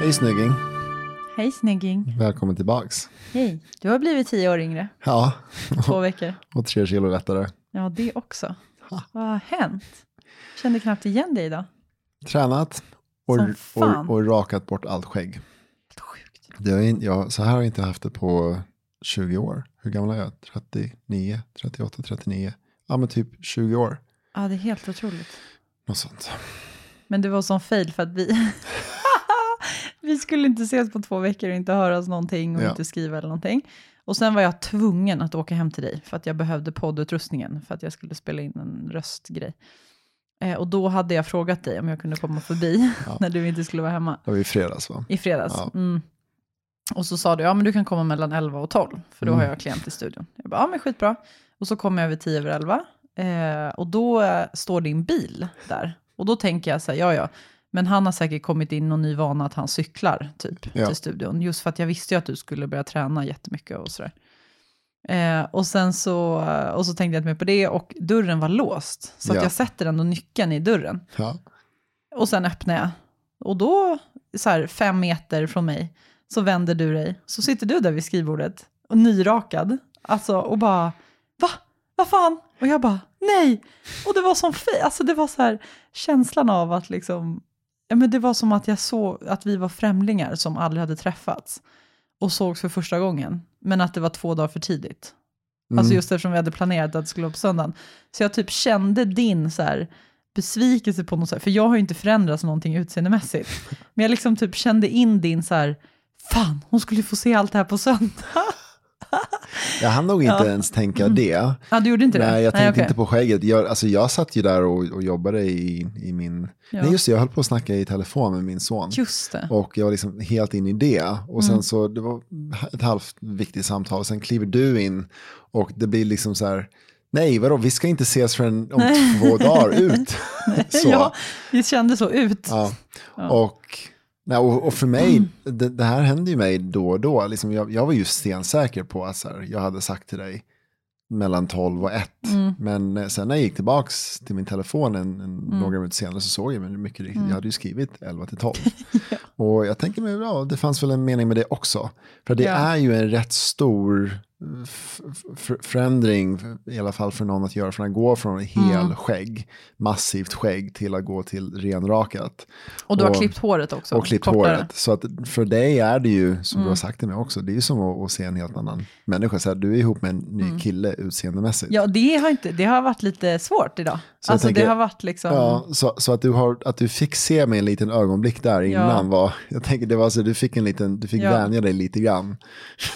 Hej snygging, Hej snygging. välkommen tillbaks. Hej. Du har blivit tio år yngre Ja, två veckor. och tre kilo lättare. Ja, det också. Vad har hänt? Kände knappt igen dig idag. Tränat och, och, och rakat bort allt skägg. Helt sjukt. Det har jag, så här har jag inte haft det på 20 år. Hur gammal är jag? 39, 38, 39? Ja men typ 20 år. Ja, det är helt otroligt. Något sånt. Men det var sån fail för att vi... vi skulle inte ses på två veckor och inte höras någonting och Ja. inte skriva eller någonting. Och sen var jag tvungen att åka hem till dig för att jag behövde poddutrustningen för att jag skulle spela in en röstgrej. Eh, och då hade jag frågat dig om jag kunde komma förbi när du inte skulle vara hemma. Det var i fredags va? I fredags. Ja. Mm. Och så sa du, ja men du kan komma mellan 11 och 12, för då Mm. har jag klient i studion. Jag bara, ja men skitbra. Och så kommer jag vid 10 över 11, eh, och då eh, står din bil där. Och då tänker jag så här, ja ja, men han har säkert kommit in någon ny vana att han cyklar typ Ja. till studion. Just för att jag visste ju att du skulle börja träna jättemycket och sådär. Eh, och sen så, och så tänkte jag inte mer på det och dörren var låst. Så Ja. att jag sätter ändå nyckeln i dörren. Ja. Och sen öppnar jag. Och då, så här fem meter från mig, så vänder du dig. Så sitter du där vid skrivbordet, och nyrakad. Alltså, och bara, va? Vad fan? Och jag bara, nej! Och det var som alltså det var så här, känslan av att liksom, ja men det var som att jag såg att vi var främlingar som aldrig hade träffats. Och sågs för första gången. Men att det var två dagar för tidigt. Mm. Alltså just eftersom vi hade planerat att det skulle vara på söndagen. Så jag typ kände din så här besvikelse på något sätt, för jag har ju inte förändrats någonting utseendemässigt. Men jag liksom typ kände in din så här, fan, hon skulle ju få se allt det här på söndag. Jag hann nog inte Ja. ens tänka det. Ja, du gjorde inte det? Nej, jag tänkte okej. inte på skägget. Jag, alltså, jag satt ju där och, och jobbade i, i min... Ja. Nej, just det, jag höll på att snacka i telefon med min son. Just det. Och jag var liksom helt in i det. Och sen Mm. så, det var ett halvt viktigt samtal. Sen kliver du in och det blir liksom så här, nej vadå, vi ska inte ses förrän om två dagar ut. så. Ja, det kände så ut. Ja. Ja. Och, nej, och, och för mig, det, det här hände ju mig då och då. Liksom jag, jag var ju stensäker på att så här, jag hade sagt till dig mellan 12 och 1. Mm. Men eh, sen när jag gick tillbaka till min telefon en, en, Mm. några minuter senare så såg jag men mycket riktigt, Mm. jag hade ju skrivit 11 till 12. Och jag tänker mig, ja, det fanns väl en mening med det också. För det Ja. är ju en rätt stor förändring, i alla fall för någon att göra, från att gå från hel Mm. skägg, massivt skägg, till att gå till renrakat. Och du har klippt håret också. Och klippt kortare. håret. Så att för dig är det ju, som du Mm. har sagt till mig också, det är ju som att, att se en helt annan människa. Så här, du är ihop med en ny Mm. kille utseendemässigt. Ja, det har, inte, det har varit lite svårt idag. Så alltså tänker- det har varit liksom... Ja, så, så att, du har, att du fick se mig en liten ögonblick där innan Ja. var, jag tänker det var så du fick en liten, du fick Ja. vänja dig lite grann.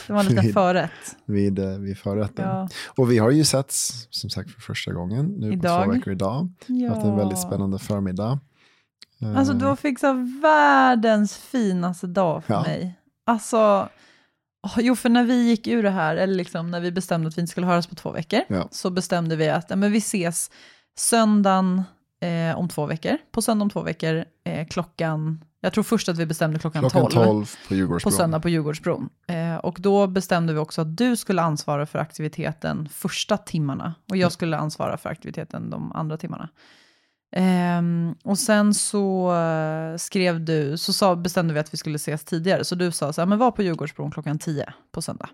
Det var lite vid- förrätt. Vid, eh, vid förrätten. Ja. Och vi har ju setts, som sagt, för första gången nu på Idag. två veckor idag. Har haft en Ja. väldigt spännande förmiddag. Alltså du har fixat världens finaste dag för Ja. mig. Alltså, jo för när vi gick ur det här, eller liksom när vi bestämde att vi inte skulle höras på två veckor, Ja. så bestämde vi att ja, men vi ses söndagen eh, om två veckor. På söndag om två veckor eh, klockan, jag tror först att vi bestämde klockan, Klockan 12, 12 på på söndag på Djurgårdsbron. Eh, och då bestämde vi också att du skulle ansvara för aktiviteten första timmarna och jag skulle ansvara för aktiviteten de andra timmarna. Ehm, och sen så eh, skrev du, så sa, bestämde vi att vi skulle ses tidigare, så du sa så här, men var på Djurgårdsbron klockan 10 på söndag.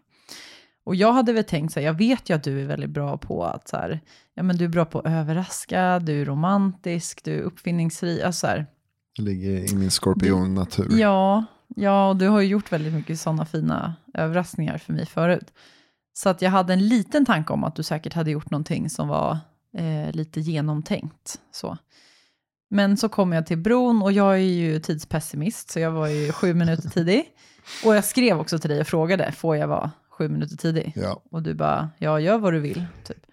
Och jag hade väl tänkt så här, jag vet ju att du är väldigt bra på att så här, ja men du är bra på att överraska, du är romantisk, du är uppfinningsrik, alltså så här, Det ligger i min skorpion-natur. Ja, ja, och du har ju gjort väldigt mycket sådana fina överraskningar för mig förut. Så att jag hade en liten tanke om att du säkert hade gjort någonting som var eh, lite genomtänkt. Så. Men så kom jag till bron och jag är ju tidspessimist, så jag var ju sju minuter tidig. Och jag skrev också till dig och frågade, får jag vara sju minuter tidig? Ja. Och du bara, ja, gör vad du vill. Typ.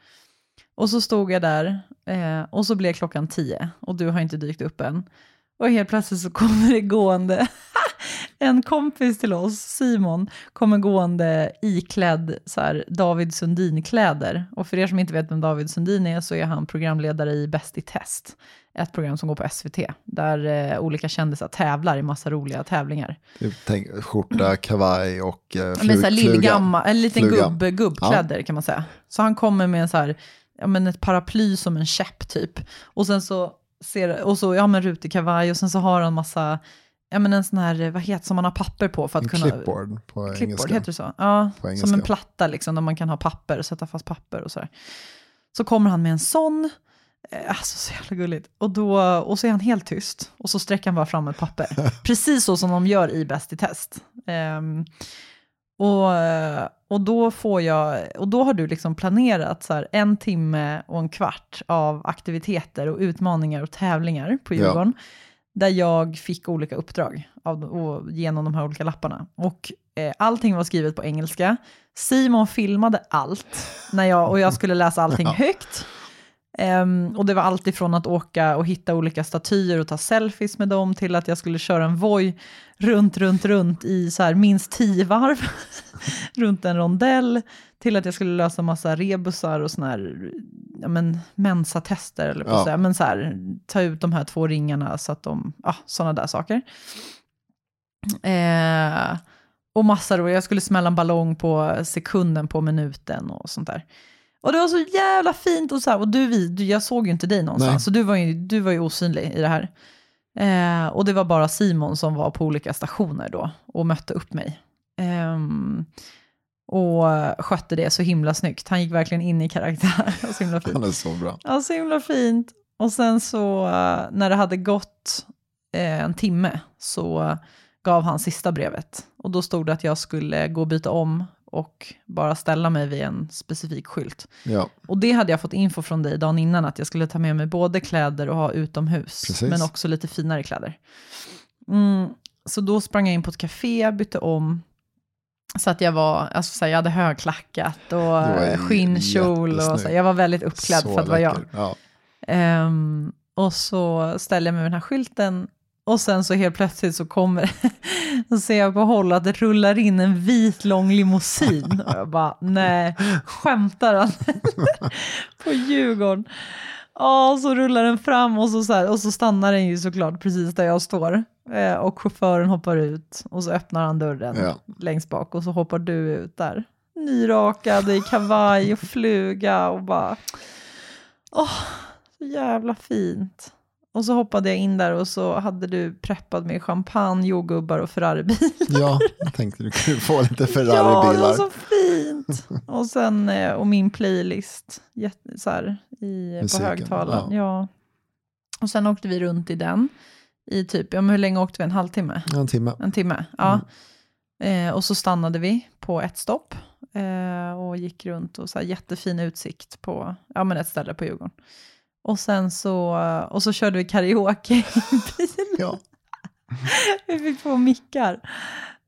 Och så stod jag där eh, och så blev klockan tio och du har inte dykt upp än. Och helt plötsligt så kommer det gående en kompis till oss, Simon, kommer gående iklädd så här, David Sundin-kläder. Och för er som inte vet vem David Sundin är så är han programledare i Bäst i test. Ett program som går på SVT, där eh, olika kändisar tävlar i massa roliga tävlingar. Typ, tänk, skjorta, kavaj och eh, Men flug, så här fluga. lillgammal, en liten gubb, gubbkläder kan man säga. Så han kommer med en så här, ja, men ett paraply som en käpp typ. Och sen så, ser, och så ja, men rutig kavaj och sen så har han massa, ja men en sån här, vad heter som man har papper på för att En kunna... clipboard på Clipboard, engelska. heter det så? Ja, som en platta liksom, där man kan ha papper och sätta fast papper och sådär. Så kommer han med en sån, eh, alltså så jävla gulligt. Och, då, och så är han helt tyst och så sträcker han bara fram ett papper. Precis så som de gör i Bäst i test. Ehm, och, och då får jag, och då har du liksom planerat så här en timme och en kvart av aktiviteter och utmaningar och tävlingar på Ja. Djurgården. Där jag fick olika uppdrag av, och, genom de här olika lapparna. Och eh, allting var skrivet på engelska. Simon filmade allt när jag, och jag skulle läsa allting högt. Ehm, och det var allt ifrån att åka och hitta olika statyer och ta selfies med dem till att jag skulle köra en Voi runt, runt, runt i så här minst tio varv runt en rondell till att jag skulle lösa massa rebusar och såna här ja, men, mensatester eller Ja. säga. Men så här, ta ut de här två ringarna så att de, ja, sådana där saker. Eh, och massa roliga, jag skulle smälla en ballong på sekunden på minuten och sånt där. Och det var så jävla fint och så här, och du, jag såg ju inte dig någonstans, Nej. så du var, ju, du var ju osynlig i det här. Eh, och det var bara Simon som var på olika stationer då och mötte upp mig. Ehm, och skötte det så himla snyggt. Han gick verkligen in i karaktär. så himla fint. Han är så bra. Ja, så himla fint. Och sen så eh, när det hade gått eh, en timme så gav han sista brevet. Och då stod det att jag skulle gå och byta om och bara ställa mig vid en specifik skylt. Ja, Och det hade jag fått info från dig dagen innan, att jag skulle ta med mig både kläder och ha utomhus, Precis. men också lite finare kläder. Mm, så då sprang jag in på ett café, bytte om, så att jag var, alltså så här, jag hade högklackat och skinnkjol och så, jag var väldigt uppklädd så för att vara jag. Ja. Ehm, och så ställer jag mig med den här skylten och sen så helt plötsligt så kommer så ser jag på håll att det rullar in en vit lång limousin. Och jag bara, nej, skämtar han? på Djurgården. Ja, så rullar den fram och så, så här, och så stannar den ju såklart precis där jag står. Eh, och chauffören hoppar ut och så öppnar han dörren Ja. längst bak och så hoppar du ut där. Nyrakad i kavaj och fluga och bara... Åh, så jävla fint. Och så hoppade jag in där och så hade du preppat med champagne, jordgubbar och Ferraribil. ja, jag tänkte du kunde få lite Ja, det Ferrari-bilar. var så fint. Och sen, eh, och min playlist, så här, i, på Musiken, högtalaren. ja. Ja. Och sen åkte vi runt i den, i typ, ja men hur länge åkte vi? En halvtimme? En timme. En timme, ja. Eh, och så stannade vi på ett stopp eh, och gick runt och så här jättefin utsikt på ja, men ett ställe på Djurgården. Och sen så, och så körde vi karaoke i bilen. Ja. Vi fick två mickar.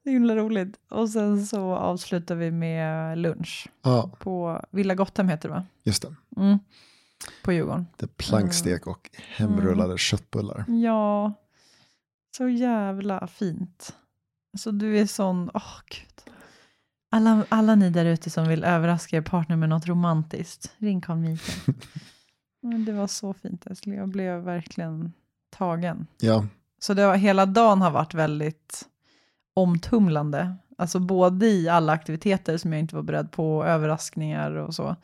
Det är himla roligt. Och sen så avslutade vi med lunch ja, på Villa Gottham heter det va? just det. Mm. På Djurgården. det är plankstek och hemrullade köttbullar. Ja, Så jävla fint. Alltså du är sån, åh gud. Alla, alla ni där ute som vill överraska er partner med något romantiskt, ring Carl Mikael. Men det var så fint älskling, jag blev verkligen tagen. Ja, Så det var, hela dagen har varit väldigt omtumlande. Alltså både i alla aktiviteter som jag inte var beredd på, överraskningar och så.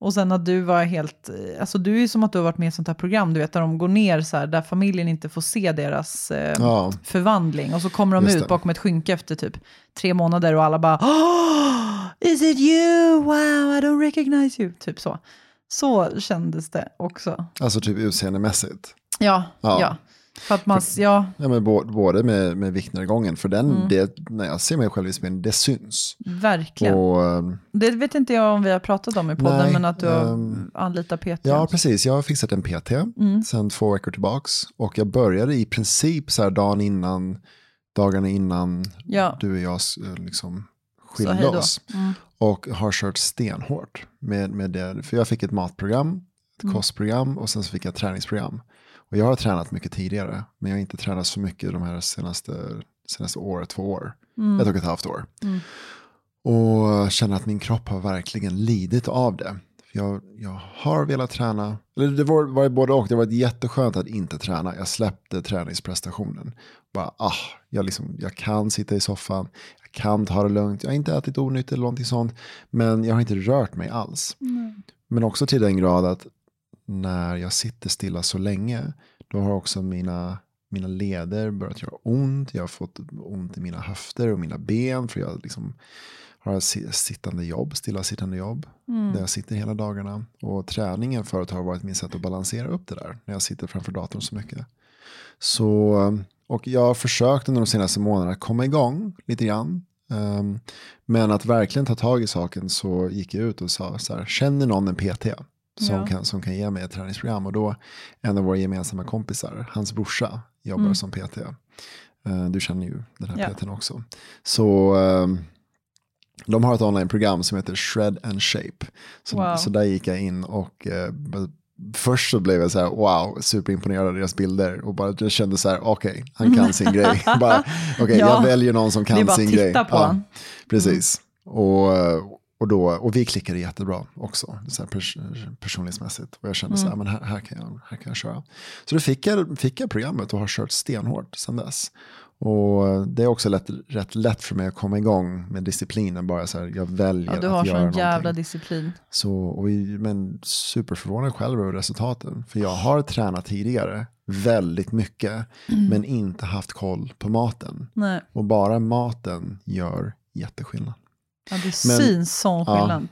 Och sen att du var helt, alltså du är ju som att du har varit med i ett sånt här program, du vet där de går ner så här, där familjen inte får se deras eh, ja, förvandling. Och så kommer de Just ut det. bakom ett skynke efter typ tre månader och alla bara oh, Is it you? Wow, I don't recognize you. Typ så. Så kändes det också. alltså typ utseendemässigt. Ja, ja. Ja. För att man, ja, Ja, men både med, med viktnedgången, för den, Mm. det, när jag ser mig själv i spegeln, det syns. verkligen. Och, ehm, Det vet inte jag om vi har pratat om i podden, Nej, men att du har ehm, anlitat PT. ja, precis. Jag har fixat en PT Mm. sen två veckor tillbaks. Och jag började i princip så här dagen innan, dagarna innan Ja. du och jag eh, liksom skilde oss. Mm. Och har kört stenhårt med, med det. För jag fick ett matprogram, ett Mm. kostprogram och sen så fick jag ett träningsprogram. Och jag har tränat mycket tidigare, men jag har inte tränat så mycket de här senaste, senaste året, två år. Mm. Ett och ett halvt år. Och känner att min kropp har verkligen lidit av det. För Jag, jag har velat träna, eller det var, var både och, det var jätteskönt att inte träna. Jag släppte träningsprestationen. Bara, ah, jag, liksom, jag kan sitta i soffan, kan ta det lugnt, jag har inte ätit onyttigt eller någonting sånt. Men jag har inte rört mig alls. Men också till den grad att när jag sitter stilla så länge, då har också mina, mina leder börjat göra ont. Jag har fått ont i mina höfter och mina ben för jag liksom har si- sittande jobb, stillasittande jobb. Där jag sitter hela dagarna. Och träningen förut har varit min sätt att balansera upp det där. När jag sitter framför datorn så mycket. Så, och jag har försökt under de senaste månaderna komma igång lite grann. Um, men att verkligen ta tag i saken så gick jag ut och sa så här, känner någon en PT som, Ja. kan, som kan ge mig ett träningsprogram? Och då en av våra gemensamma kompisar, hans brorsa, jobbar som PT. Uh, du känner ju den här Ja. PTn också. Så um, de har ett onlineprogram som heter Shred and Shape. Så, Wow. så där gick jag in och b- först så blev jag så här, wow, superimponerad av deras bilder. Och bara jag kände så här, okej, han kan sin grej. Bara, Okej, Ja. jag väljer någon som Det är kan bara sin att titta grej. på han. Precis. Och, och, då, och vi klickade jättebra också, så här pers personlighetsmässigt. Och jag kände så här, men här, här, kan jag, här kan jag köra. Så då fick jag, fick jag programmet och har kört stenhårt sedan dess. Och det är också lätt, rätt lätt för mig att komma igång med disciplinen. Bara så här, jag väljer Ja, du att har göra sån någonting. jävla disciplin. Så, och men superförvånad själv över resultaten. För jag har tränat tidigare väldigt mycket, men inte haft koll på maten. Nej, Och bara maten gör jätteskillnad. ja, det Men- syns sån ja. skillnad.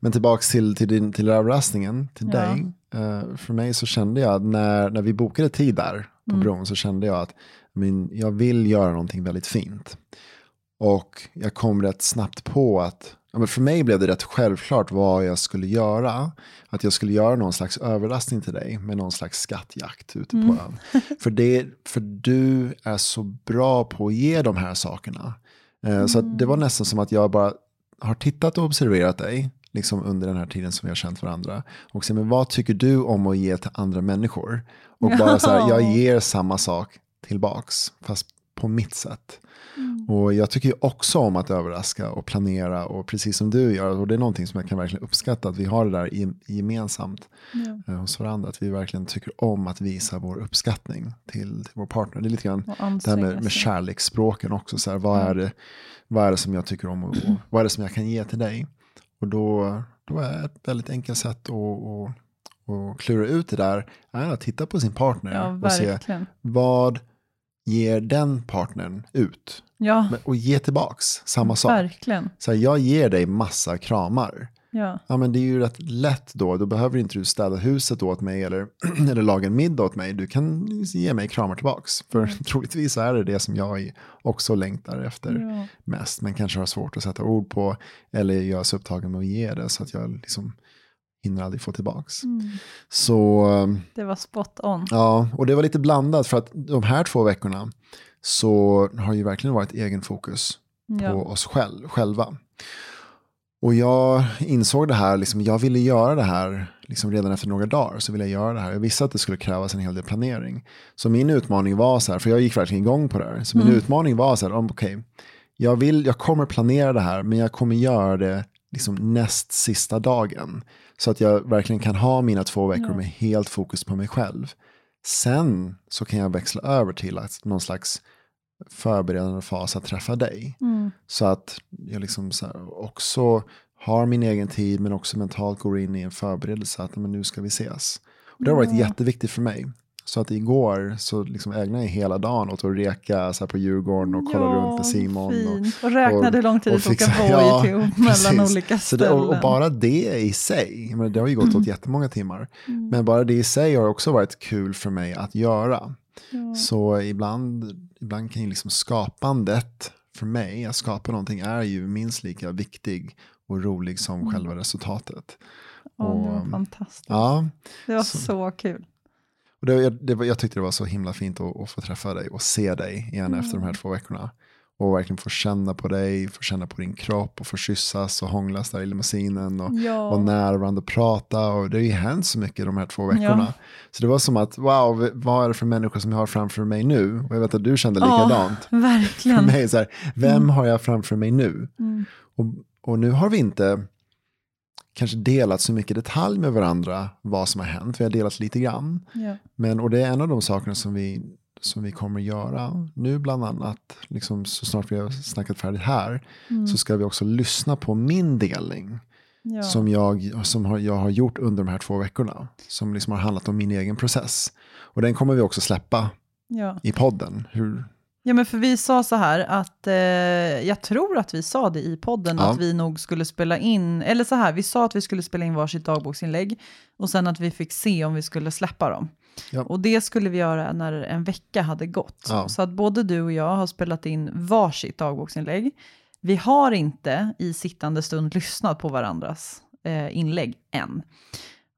Men tillbaka till, till, din, till överraskningen, till Ja. dig. Eh, för mig så kände jag, att när, när vi bokade tid där på Mm. bron, så kände jag att min, jag vill göra någonting väldigt fint. Och jag kom rätt snabbt på att, ja, men för mig blev det rätt självklart vad jag skulle göra. Att jag skulle göra någon slags överraskning till dig med någon slags skattjakt ute Mm. på ön. För, det, för du är så bra på att ge de här sakerna. Eh, Så det var nästan som att jag bara har tittat och observerat dig liksom under den här tiden som vi har känt varandra. Och se, men vad tycker du om att ge till andra människor? Och bara så här, jag ger samma sak tillbaks, fast på mitt sätt. Och jag tycker ju också om att överraska och planera och precis som du gör. Och det är någonting som jag kan verkligen uppskatta, att vi har det där gemensamt eh, hos varandra. Att vi verkligen tycker om att visa vår uppskattning till, till vår partner. Det är lite grann det här med, med kärleksspråken också. Så här, vad, är det, vad är det som jag tycker om och, och vad är det som jag kan ge till dig? Och då, då är ett väldigt enkelt sätt att, att, klura ut det där är att titta på sin partner Ja, och se vad ger den partnern ut? Ja, Och ge tillbaks samma sak. verkligen. Så här, jag ger dig massa kramar. Ja. Ja, men det är ju rätt lätt då. Då behöver inte du städa huset åt mig eller, eller laga en middag åt mig. Du kan ge mig kramar tillbaks. För troligtvis är det det som jag också längtar efter Ja. mest. Men kanske har svårt att sätta ord på. Eller jag är så upptagen med att ge det så att jag liksom hinner aldrig få tillbaks. Mm. Så Det var spot on. ja, och det var lite blandat. För att de här två veckorna så har ju verkligen varit egen fokus Ja. på oss själv, själva. Och jag insåg det här, liksom, jag ville göra det här liksom redan efter några dagar. Så ville jag göra det här. Jag visste att det skulle krävas en hel del planering. Så min utmaning var så här, för jag gick verkligen igång på det här. Så min utmaning var så här, om, okej, jag, vill, jag kommer planera det här, men jag kommer göra det liksom näst sista dagen. Så att jag verkligen kan ha mina två veckor med helt fokus på mig själv. Sen så kan jag växla över till att någon slags förberedande fas att träffa dig. Så att jag liksom också har min egen tid men också mentalt går in i en förberedelse att men nu ska vi ses. Och det har varit jätteviktigt för mig. Så att igår så liksom ägnade jag hela dagen åt att reka så på Djurgården och kolla runt med Simon. fint. Och räknade hur lång tid det tog att i ihop mellan precis. olika Så det, och, och ställen. bara det i sig, men det har ju gått åt jättemånga timmar. Mm. Men bara det i sig har också varit kul för mig att göra. Så ibland, ibland kan ju liksom skapandet för mig, att skapa någonting är ju minst lika viktig och rolig som Mm. själva resultatet. Ja, det var och- fantastiskt. Ja, det var så- så, kul. och det, det, jag tyckte det var så himla fint att, att få träffa dig och se dig igen efter Mm. de här två veckorna. Och verkligen få känna på dig, få känna på din kropp och få kyssas och hånglas där i limousinen och Ja. vara nära varandra och prata. Och det har ju hänt så mycket de här två veckorna. Ja. Så det var som att, wow, vad är det för människor som jag har framför mig nu? Och jag vet att du kände likadant. Ja, verkligen. För mig, så här, vem har jag framför mig nu? Mm. Och, och nu har vi inte kanske delat så mycket detalj med varandra vad som har hänt. Vi har delat lite grann. Ja. Men, och det är en av de sakerna som vi, som vi kommer göra nu bland annat. Liksom, så snart vi har snackat färdigt här så ska vi också lyssna på min delning. Ja. Som, jag, som har, jag har gjort under de här två veckorna. Som liksom har handlat om min egen process. Och den kommer vi också släppa Ja. i podden. Hur, ja, men för vi sa så här att, eh, jag tror att vi sa det i podden, Ja. att vi nog skulle spela in, eller så här, vi sa att vi skulle spela in varsitt dagboksinlägg och sen att vi fick se om vi skulle släppa dem. Ja. Och det skulle vi göra när en vecka hade gått. Ja. Så att både du och jag har spelat in varsitt dagboksinlägg. Vi har inte i sittande stund lyssnat på varandras eh, inlägg än.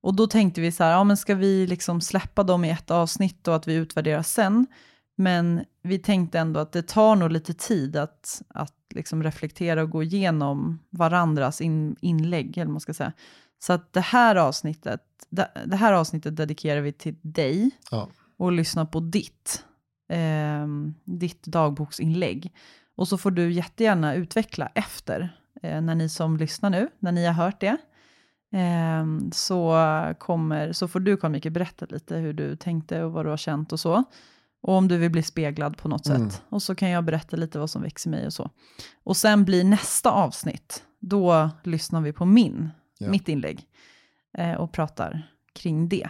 Och då tänkte vi så här, ja men ska vi liksom släppa dem i ett avsnitt och att vi utvärderar sen? Men vi tänkte ändå att det tar nog lite tid att, att liksom reflektera och gå igenom varandras in, inlägg, eller man ska säga. Så att det här avsnittet, det, här avsnittet dedikerar vi till dig ja. och lyssna på ditt, ehm, ditt dagboksinlägg. Och så får du jättegärna utveckla efter, eh, när ni som lyssnar nu, när ni har hört det. ehm, så, kommer, så får du Carl-Mikael berätta lite hur du tänkte och vad du har känt och så. Och om du vill bli speglad på något Mm. sätt. Och så kan jag berätta lite vad som växer mig och så. Och sen blir nästa avsnitt, då lyssnar vi på min, Ja. mitt inlägg. Eh, och pratar kring det.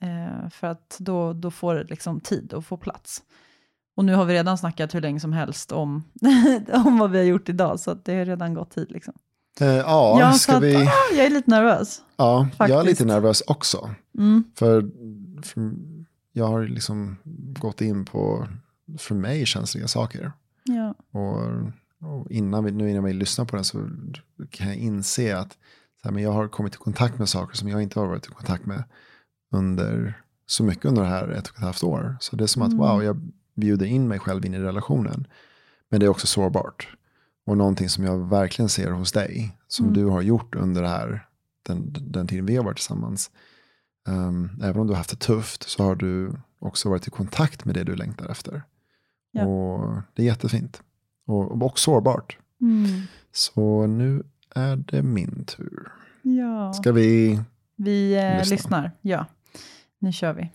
Eh, för att då, då får det liksom tid och få plats. Och nu har vi redan snackat hur länge som helst om, om vad vi har gjort idag, så det har redan gått tid. Liksom. Eh, ja, Ja, så ska att, vi... ah, jag är lite nervös. Ja, jag är Faktiskt. lite nervös också. Mm. För, för jag har liksom gått in på, för mig, känsliga saker. Ja. Och, och innan vi, nu innan vi lyssnar på den så kan jag inse att här, men jag har kommit i kontakt med saker som jag inte har varit i kontakt med under så mycket under det här ett och ett halvt år. Så det är som att wow, jag bjuder in mig själv in i relationen. Men det är också sårbart. Och någonting som jag verkligen ser hos dig, som du har gjort under det här, den, den tiden vi har varit tillsammans. Um, även om du har haft det tufft så har du också varit i kontakt med det du längtar efter. Ja. Och det är jättefint. Och, och sårbart. Mm. Så nu är det min tur. ja. Ska vi... Vi eh, lyssna? lyssnar. Ja, nu kör vi.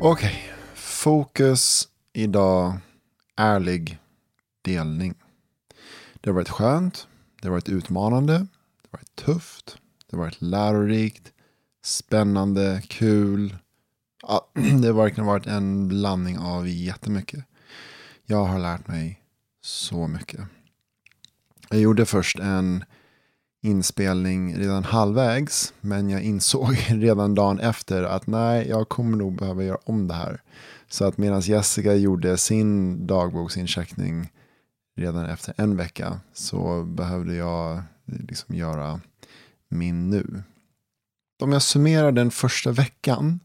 Okej, fokus idag, ärlig delning. Det har varit skönt, det har varit utmanande, det har varit tufft, det har varit lärorikt, spännande, kul. Ja, det har verkligen varit en blandning av jättemycket. Jag har lärt mig så mycket. Jag gjorde först en inspelning redan halvvägs. Men jag insåg redan dagen efter att nej, jag kommer nog behöva göra om det här. Så att medan Jessica gjorde sin dagboksincheckning redan efter en vecka så behövde jag liksom göra min nu. Om jag summerar den första veckan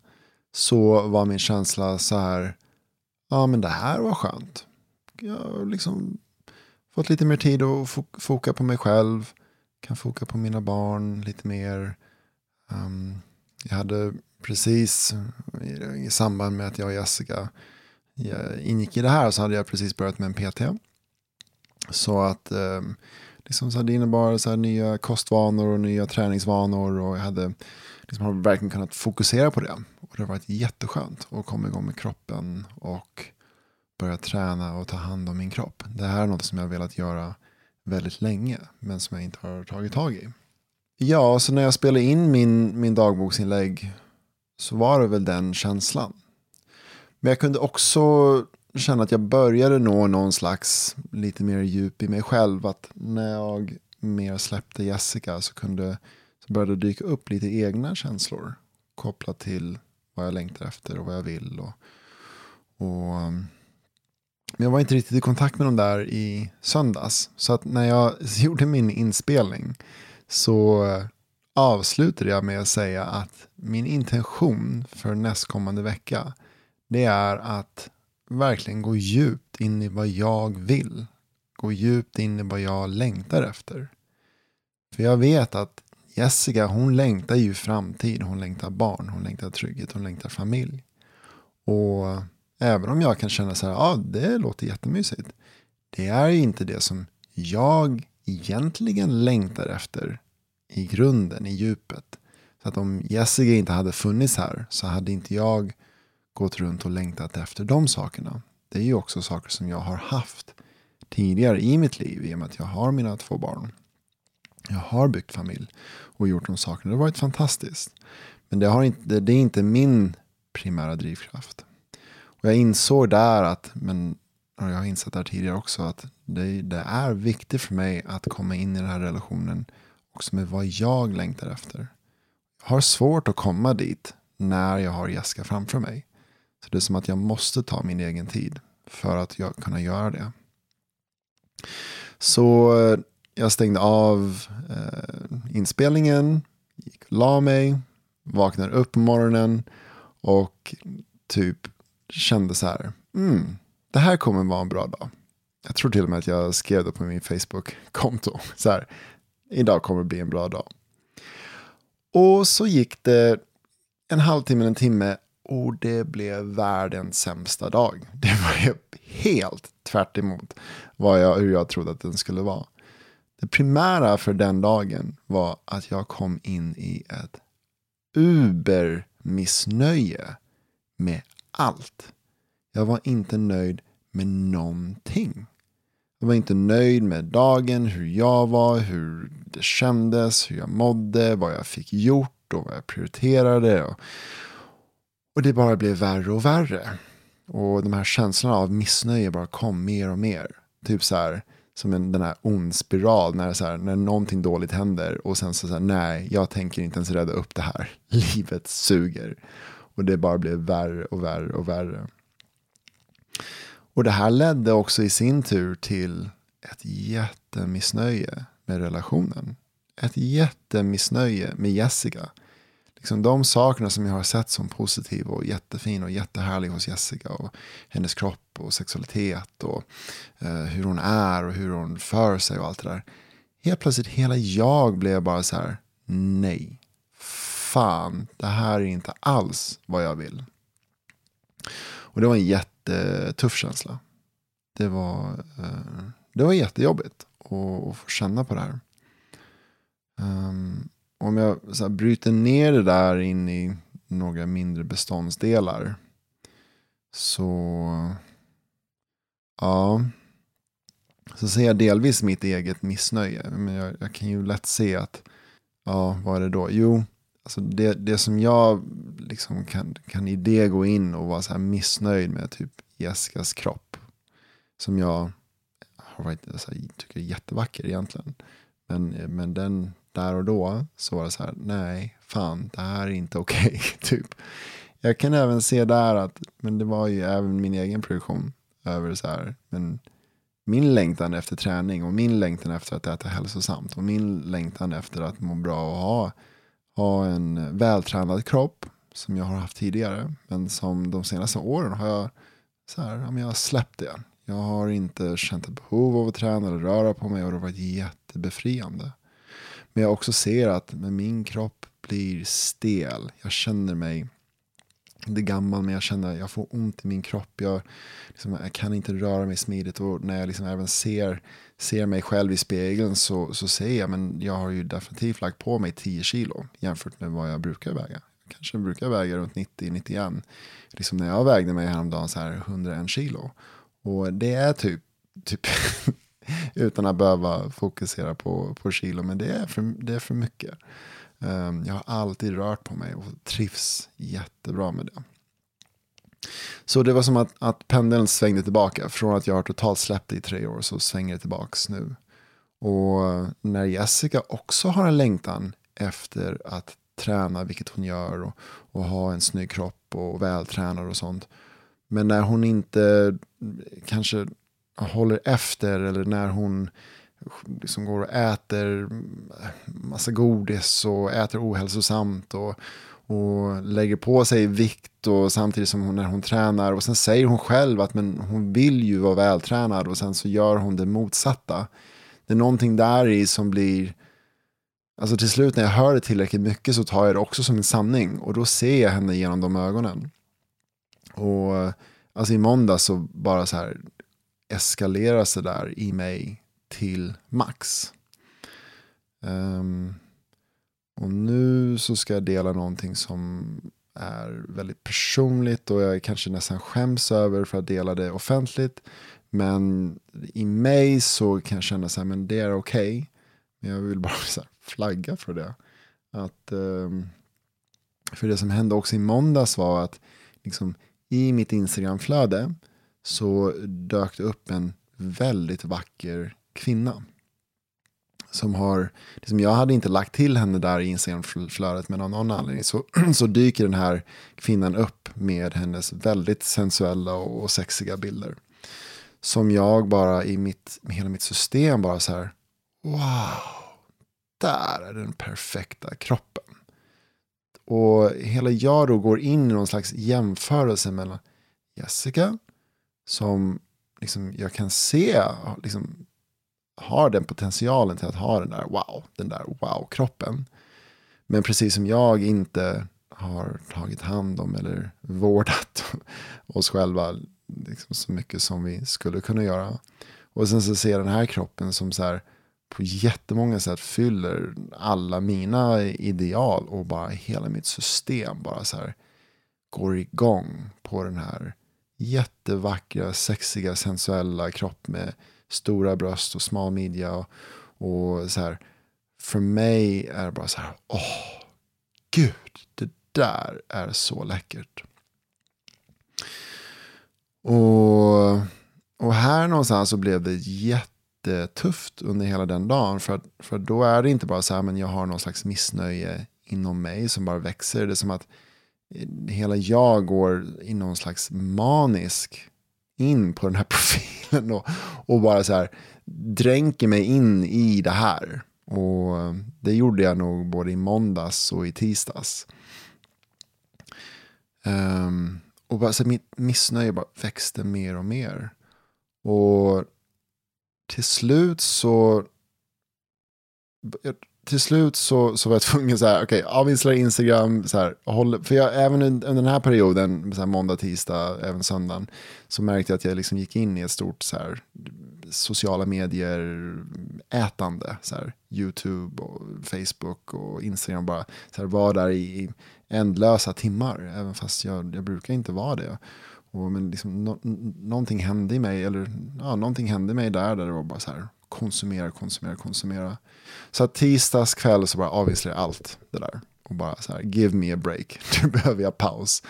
så var min känsla så här, ja men det här var skönt. Jag liksom fått lite mer tid att foka på mig själv. Kan foka på mina barn lite mer. Um, jag hade precis i, i samband med att jag och Jessica jag ingick i det här så hade jag precis börjat med en PT. Så att um, liksom så här, det innebar så här, nya kostvanor och nya träningsvanor och jag hade liksom, har verkligen kunnat fokusera på det. Och det har varit jätteskönt att komma igång med kroppen och börja träna och ta hand om min kropp. Det här är något som jag har velat göra väldigt länge men som jag inte har tagit tag i. Ja, så när jag spelade in min, min dagboksinlägg så var det väl den känslan. Men jag kunde också känna att jag började nå någon slags lite mer djup i mig själv. Att när jag mer släppte Jessica så kunde så började det dyka upp lite egna känslor kopplat till vad jag längtar efter och vad jag vill. Och, och, um, jag var inte riktigt i kontakt med dem där i söndags. Så att när jag gjorde min inspelning så avslutade jag med att säga att min intention för nästkommande vecka det är att verkligen gå djupt in i vad jag vill. Gå djupt in i vad jag längtar efter. För jag vet att Jessica hon längtar ju framtid, hon längtar barn, hon längtar trygghet, hon längtar familj. Och även om jag kan känna så här, ja det låter jättemysigt. Det är inte det som jag egentligen längtar efter i grunden, i djupet. Så att om Jessica inte hade funnits här så hade inte jag gått runt och längtat efter de sakerna. Det är ju också saker som jag har haft tidigare i mitt liv i och med att jag har mina två barn. Jag har byggt familj och gjort de sakerna. Det har varit fantastiskt. Men det, har inte, det är inte min primära drivkraft. Jag insåg där att, men och jag har insett där tidigare också, att det, det, är viktigt för mig att komma in i den här relationen också med vad jag längtar efter. Jag har svårt att komma dit när jag har Jessica framför mig. Så det är som att jag måste ta min egen tid för att jag, kunna göra det. Så eh, jag stängde av eh, inspelningen, gick och la mig, vaknade upp på morgonen och typ kände så här, mm, det här kommer vara en bra dag. Jag tror till och med att jag skrev det på min Facebook-konto. Så här, idag kommer det bli en bra dag. Och så gick det en halvtimme, en timme och det blev världens sämsta dag. Det var helt tvärt emot vad jag, hur jag trodde att den skulle vara. Det primära för den dagen var att jag kom in i ett uber-missnöje med allt. Jag var inte nöjd med någonting. Jag var inte nöjd med dagen, hur jag var, hur det kändes, hur jag mådde, vad jag fick gjort och vad jag prioriterade. Och, och det bara blev värre och värre. Och de här känslorna av missnöje bara kom mer och mer. Typ så här, som en, den här ond spiral när, så här, när någonting dåligt händer och sen så, så här, nej, jag tänker inte ens rädda upp det här. Livet suger. Och det bara blev värre och värre och värre. Och det här ledde också i sin tur till ett jättemissnöje med relationen. Ett jättemissnöje med Jessica. Liksom de sakerna som jag har sett som positiva och jättefin och jättehärlig hos Jessica. Och hennes kropp och sexualitet och eh, hur hon är och hur hon för sig och allt det där. Helt plötsligt hela jag blev bara så här, nej. Fan, det här är inte alls vad jag vill. Och det var en jättetuff känsla. Det var, eh, det var jättejobbigt att, få känna på det här. Ehm, om jag så här, bryter ner det där in i några mindre beståndsdelar. Så, ja. Så ser jag delvis mitt eget missnöje. Men jag, jag kan ju lätt se att, ja, vad är det då? Jo, alltså det, det som jag liksom kan, kan i det gå in och vara så här missnöjd med typ Jessicas kropp. Som jag har varit, alltså, tycker är jättevacker egentligen. Men, men den, där och då så var det så här, nej, fan, det här är inte okej. Okay, typ. Jag kan även se där att, men det var ju även min egen produktion över så här, men min längtan efter träning och min längtan efter att äta hälsosamt och min längtan efter att må bra och ha, ha en vältränad kropp som jag har haft tidigare. Men som de senaste åren har jag, så här, jag har släppt det. Jag har inte känt ett behov av att träna eller röra på mig och det har varit jättebefriande. Men jag också ser att min kropp blir stel. Jag känner mig inte gammal men jag känner att jag får ont i min kropp. Jag, liksom, jag kan inte röra mig smidigt och när jag liksom även ser, ser mig själv i spegeln så, så ser jag men jag har ju definitivt lagt på mig 10 kilo jämfört med vad jag brukar väga. Jag kanske brukar väga runt 90-91. Liksom när jag vägde mig häromdagen så här 101 kilo. Och det är typ, typ utan att behöva fokusera på, på kilo, men det är för, det är för mycket. Um, jag har alltid rört på mig och trivs jättebra med det. Så det var som att, att pendeln svängde tillbaka. Från att jag har totalt släppt det i tre år så svänger det tillbaka nu. Och när Jessica också har en längtan efter att träna, vilket hon gör, och, och ha en snygg kropp och vältränad och sånt. Men när hon inte kanske håller efter eller när hon liksom går och äter massa godis och äter ohälsosamt och, och lägger på sig vikt och samtidigt som hon, när hon tränar och sen säger hon själv att men hon vill ju vara vältränad och sen så gör hon det motsatta. Det är någonting där i som blir, alltså till slut när jag hör det tillräckligt mycket så tar jag det också som en sanning och då ser jag henne genom de ögonen. Och alltså i måndag så bara så här eskaleras det där i mig till max. Um, och nu så ska jag dela någonting som är väldigt personligt och jag kanske nästan skäms över för att dela det offentligt. Men i mig så kan jag känna så här, men det är okej. Okay. Men jag vill bara så flagga för det. Att, ehm, för det som hände också i måndags var att liksom, i mitt Instagramflöde så dök det upp en väldigt vacker kvinna. Som har, liksom jag hade inte lagt till henne där i Instagramflödet men av någon anledning så, så dyker den här kvinnan upp med hennes väldigt sensuella och sexiga bilder. Som jag bara i mitt, hela mitt system bara så här, wow, där är den perfekta kroppen. Och hela jag då går in i någon slags jämförelse mellan Jessica, som liksom jag kan se liksom, har den potentialen till att ha den där wow, den där wow-kroppen. Men precis som jag inte har tagit hand om eller vårdat oss själva liksom så mycket som vi skulle kunna göra. Och sen så ser jag den här kroppen som så här på jättemånga sätt fyller alla mina ideal och bara hela mitt system bara så här går igång på den här jättevackra, sexiga, sensuella kropp med stora bröst och smal midja. Och, och så här, för mig är det bara så här, åh, gud, det där är så läckert. Och, och här någonstans så blev det jättetufft under hela den dagen. För, för då är det inte bara så här, men jag har någon slags missnöje inom mig som bara växer. Det är som att eh, hela jag går i någon slags manisk in på den här profilen och, och bara så här dränker mig in i det här. Och eh, det gjorde jag nog både i måndags och i tisdags. Um, och bara, så mitt missnöje bara växte mer och mer. Och till slut så till slut så, så var jag tvungen så här, okej, okay, avinstallera Instagram, så här, håll, för jag, även under den här perioden, så här, måndag, tisdag, även söndagen, så märkte jag att jag liksom gick in i ett stort så här, sociala medier ätande, så här, YouTube och Facebook och Instagram, bara så här, var där i ändlösa timmar, även fast jag, jag brukar inte vara det. Och, men liksom, no, någonting hände i mig, eller ja, någonting hände i mig där, där det var bara så här, konsumera, konsumera, konsumera. Så att tisdags kväll så bara avvisade jag allt det där. Och bara så här, give me a break. Nu behöver jag paus.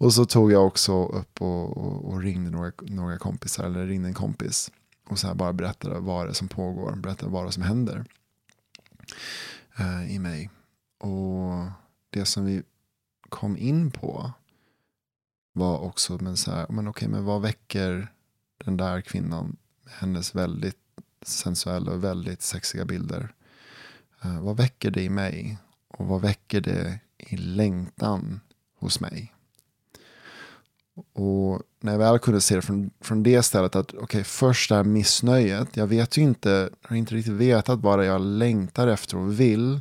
Och så tog jag också upp och, och, och, ringde några, några kompisar, eller ringde en kompis. Och så här bara berättade vad det är som pågår, berättade vad det är som händer eh, i mig. Och det som vi kom in på var också, men så här, men okej, men vad väcker den där kvinnan, hennes väldigt sensuella och väldigt sexiga bilder. Eh, vad väcker det i mig? Och vad väcker det i längtan hos mig? Och när jag väl kunde se det från, från det stället att okej, okay, först det här missnöjet. Jag vet ju inte, har inte riktigt vetat vad det jag längtar efter och vill.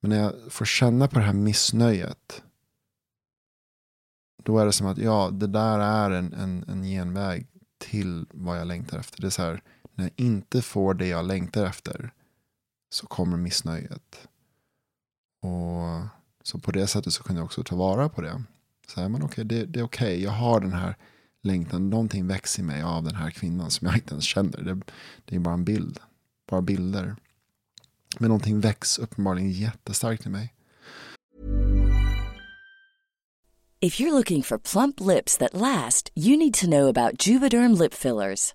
Men när jag får känna på det här missnöjet. Då är det som att ja, det där är en, en, en genväg till vad jag längtar efter. Det är så här, när jag inte får det jag längtar efter så kommer missnöjet. Och så på det sättet så kunde jag också ta vara på det. Så här, men okej, det, det är okej, okay. jag har den här längtan, någonting växer i mig av den här kvinnan som jag inte ens känner. Det, det är bara en bild, bara bilder. Men någonting väcks uppenbarligen jättestarkt i mig. If you're looking for plump lips that last, you need to know about Juvederm lip fillers.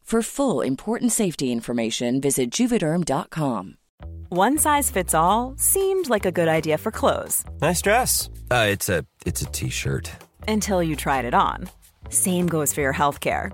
For full important safety information, visit juvederm.com. One size fits all seemed like a good idea for clothes. Nice dress. Uh, it's a it's a t-shirt. Until you tried it on. Same goes for your health care.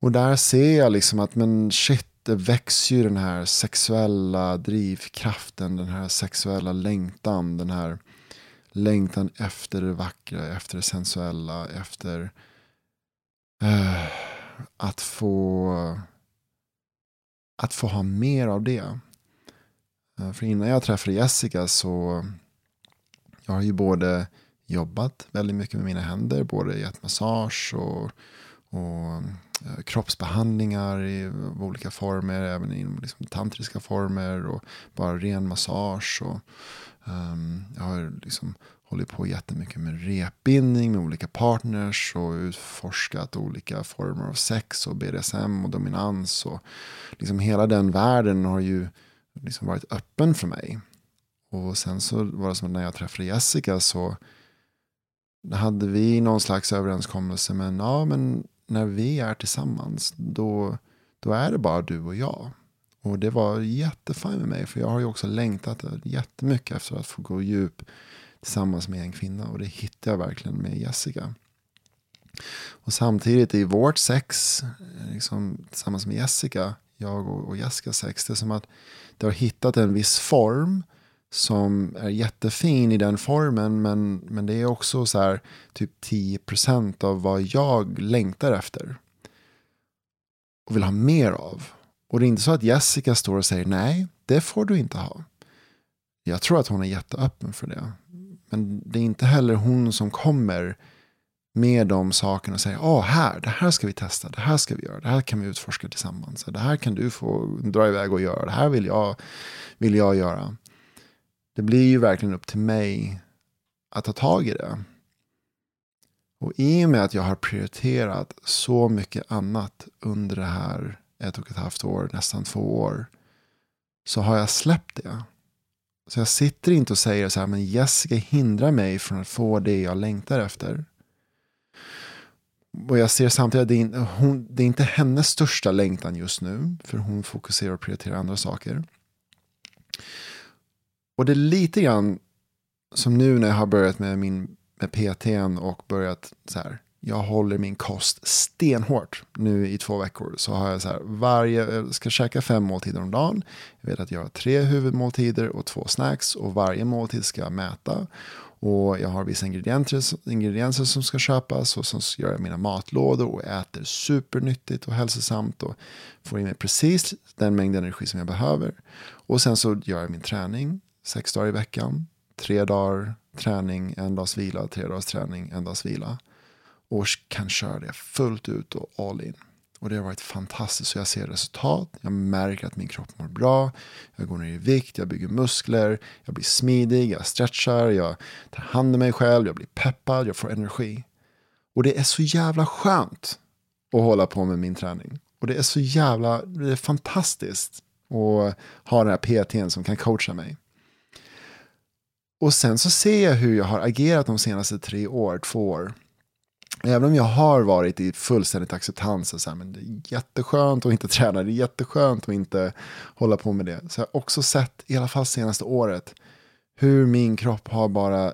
Och där ser jag liksom att men shit, det växer ju den här sexuella drivkraften, den här sexuella längtan, den här längtan efter det vackra, efter det sensuella, efter uh, att få att få ha mer av det. Uh, för innan jag träffade Jessica så jag har ju både jobbat väldigt mycket med mina händer, både gett massage och, och Eh, kroppsbehandlingar i olika former, även inom liksom tantriska former och bara ren massage. Och, um, jag har liksom hållit på jättemycket med repbindning med olika partners och utforskat olika former av sex och BDSM och dominans. Och liksom hela den världen har ju liksom varit öppen för mig. Och sen så var det som när jag träffade Jessica så hade vi någon slags överenskommelse. Men ja, men när vi är tillsammans då, då är det bara du och jag. Och det var jättefint med mig. För jag har ju också längtat jättemycket efter att få gå djup tillsammans med en kvinna. Och det hittade jag verkligen med Jessica. Och samtidigt i vårt sex, liksom, tillsammans med Jessica, jag och, och Jessica sex, det är som att det har hittat en viss form som är jättefin i den formen men, men det är också så här typ 10% av vad jag längtar efter. Och vill ha mer av. Och det är inte så att Jessica står och säger nej, det får du inte ha. Jag tror att hon är jätteöppen för det. Men det är inte heller hon som kommer med de sakerna och säger, åh här, det här ska vi testa, det här ska vi göra, det här kan vi utforska tillsammans, det här kan du få dra iväg och göra, det här vill jag, vill jag göra. Det blir ju verkligen upp till mig att ta tag i det. Och i och med att jag har prioriterat så mycket annat under det här ett och ett halvt år, nästan två år, så har jag släppt det. Så jag sitter inte och säger så här, men Jessica hindrar mig från att få det jag längtar efter. Och jag ser samtidigt att det är, hon, det är inte hennes största längtan just nu, för hon fokuserar och prioriterar andra saker. Och det är lite grann som nu när jag har börjat med min med PTn och börjat så här. Jag håller min kost stenhårt nu i två veckor. Så har jag så här varje, jag ska käka fem måltider om dagen. Jag vet att jag har tre huvudmåltider och två snacks och varje måltid ska jag mäta. Och jag har vissa ingredienser, ingredienser som ska köpas och så gör jag mina matlådor och äter supernyttigt och hälsosamt och får i mig precis den mängd energi som jag behöver. Och sen så gör jag min träning sex dagar i veckan. Tre dagar träning, en dags vila, tre dagars träning, en dags vila. Och kan köra det fullt ut och all in. Och det har varit fantastiskt. Så jag ser resultat. Jag märker att min kropp mår bra. Jag går ner i vikt, jag bygger muskler. Jag blir smidig, jag stretchar, jag tar hand om mig själv. Jag blir peppad, jag får energi. Och det är så jävla skönt att hålla på med min träning. Och det är så jävla, det är fantastiskt att ha den här PTn som kan coacha mig. Och sen så ser jag hur jag har agerat de senaste tre år, två år. Även om jag har varit i fullständigt acceptans, och så här, men det är jätteskönt att inte träna, det är jätteskönt att inte hålla på med det. Så jag har också sett, i alla fall senaste året, hur min kropp har bara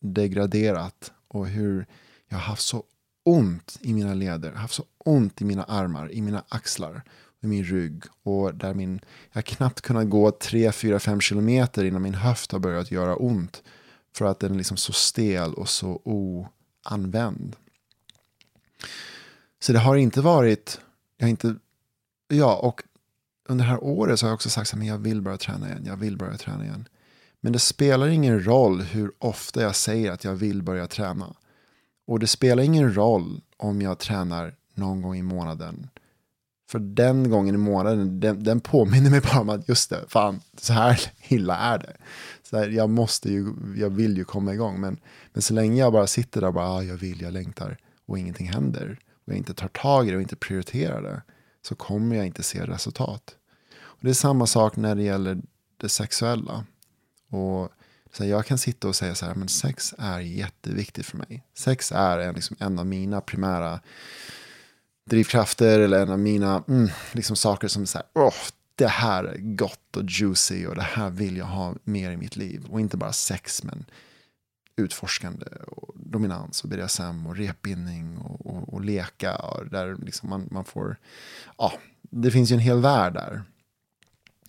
degraderat och hur jag har haft så ont i mina leder, haft så ont i mina armar, i mina axlar med min rygg. Och där min, jag har knappt kunnat gå 3, 4, 5 kilometer innan min höft har börjat göra ont. För att den är liksom så stel och så oanvänd. Så det har inte varit, jag har inte, ja och under det här året så har jag också sagt att jag vill börja träna igen, jag vill börja träna igen. Men det spelar ingen roll hur ofta jag säger att jag vill börja träna. Och det spelar ingen roll om jag tränar någon gång i månaden för den gången i månaden, den, den påminner mig bara om att just det, fan, så här illa är det. Så här, jag måste ju, jag vill ju komma igång. Men, men så länge jag bara sitter där och bara, ah, jag vill, jag längtar och ingenting händer och jag inte tar tag i det och inte prioriterar det så kommer jag inte se resultat. Och det är samma sak när det gäller det sexuella. Och så här, jag kan sitta och säga så här, men sex är jätteviktigt för mig. Sex är en, liksom, en av mina primära drivkrafter eller en av mina mm, liksom saker som säger oh, det här är gott och juicy och det här vill jag ha mer i mitt liv. Och inte bara sex men utforskande och dominans och BDSM och repbindning och, och, och leka. Och där liksom man, man får, ja, det finns ju en hel värld där.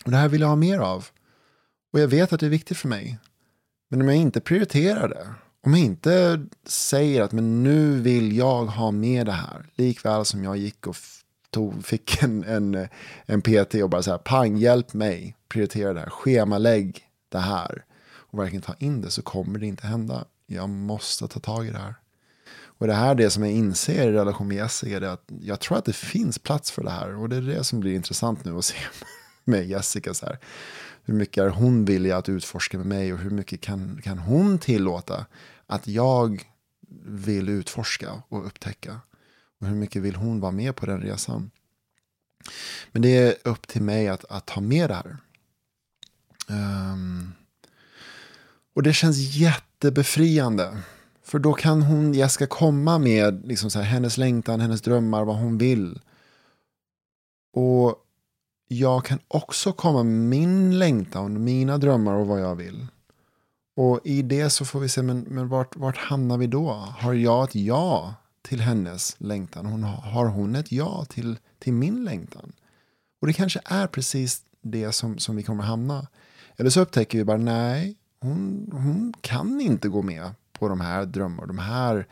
Och det här vill jag ha mer av. Och jag vet att det är viktigt för mig. Men om jag inte prioriterar det om jag inte säger att men nu vill jag ha med det här, likväl som jag gick och tog, fick en, en, en PT och bara så här, pang, hjälp mig, prioritera det här, schemalägg det här och verkligen ta in det så kommer det inte hända. Jag måste ta tag i det här. Och det här är det som jag inser i relation med Jessica, det är att jag tror att det finns plats för det här och det är det som blir intressant nu att se med Jessica. Så här. Hur mycket är hon villig att utforska med mig och hur mycket kan, kan hon tillåta att jag vill utforska och upptäcka. Och hur mycket vill hon vara med på den resan? Men det är upp till mig att, att ta med det här. Um, och det känns jättebefriande. För då kan hon, Jessica komma med liksom så här, hennes längtan, hennes drömmar, vad hon vill. Och jag kan också komma med min längtan, mina drömmar och vad jag vill. Och i det så får vi se, men, men vart, vart hamnar vi då? Har jag ett ja till hennes längtan? Hon, har hon ett ja till, till min längtan? Och det kanske är precis det som, som vi kommer hamna. Eller så upptäcker vi bara, nej, hon, hon kan inte gå med på de här drömmarna, de här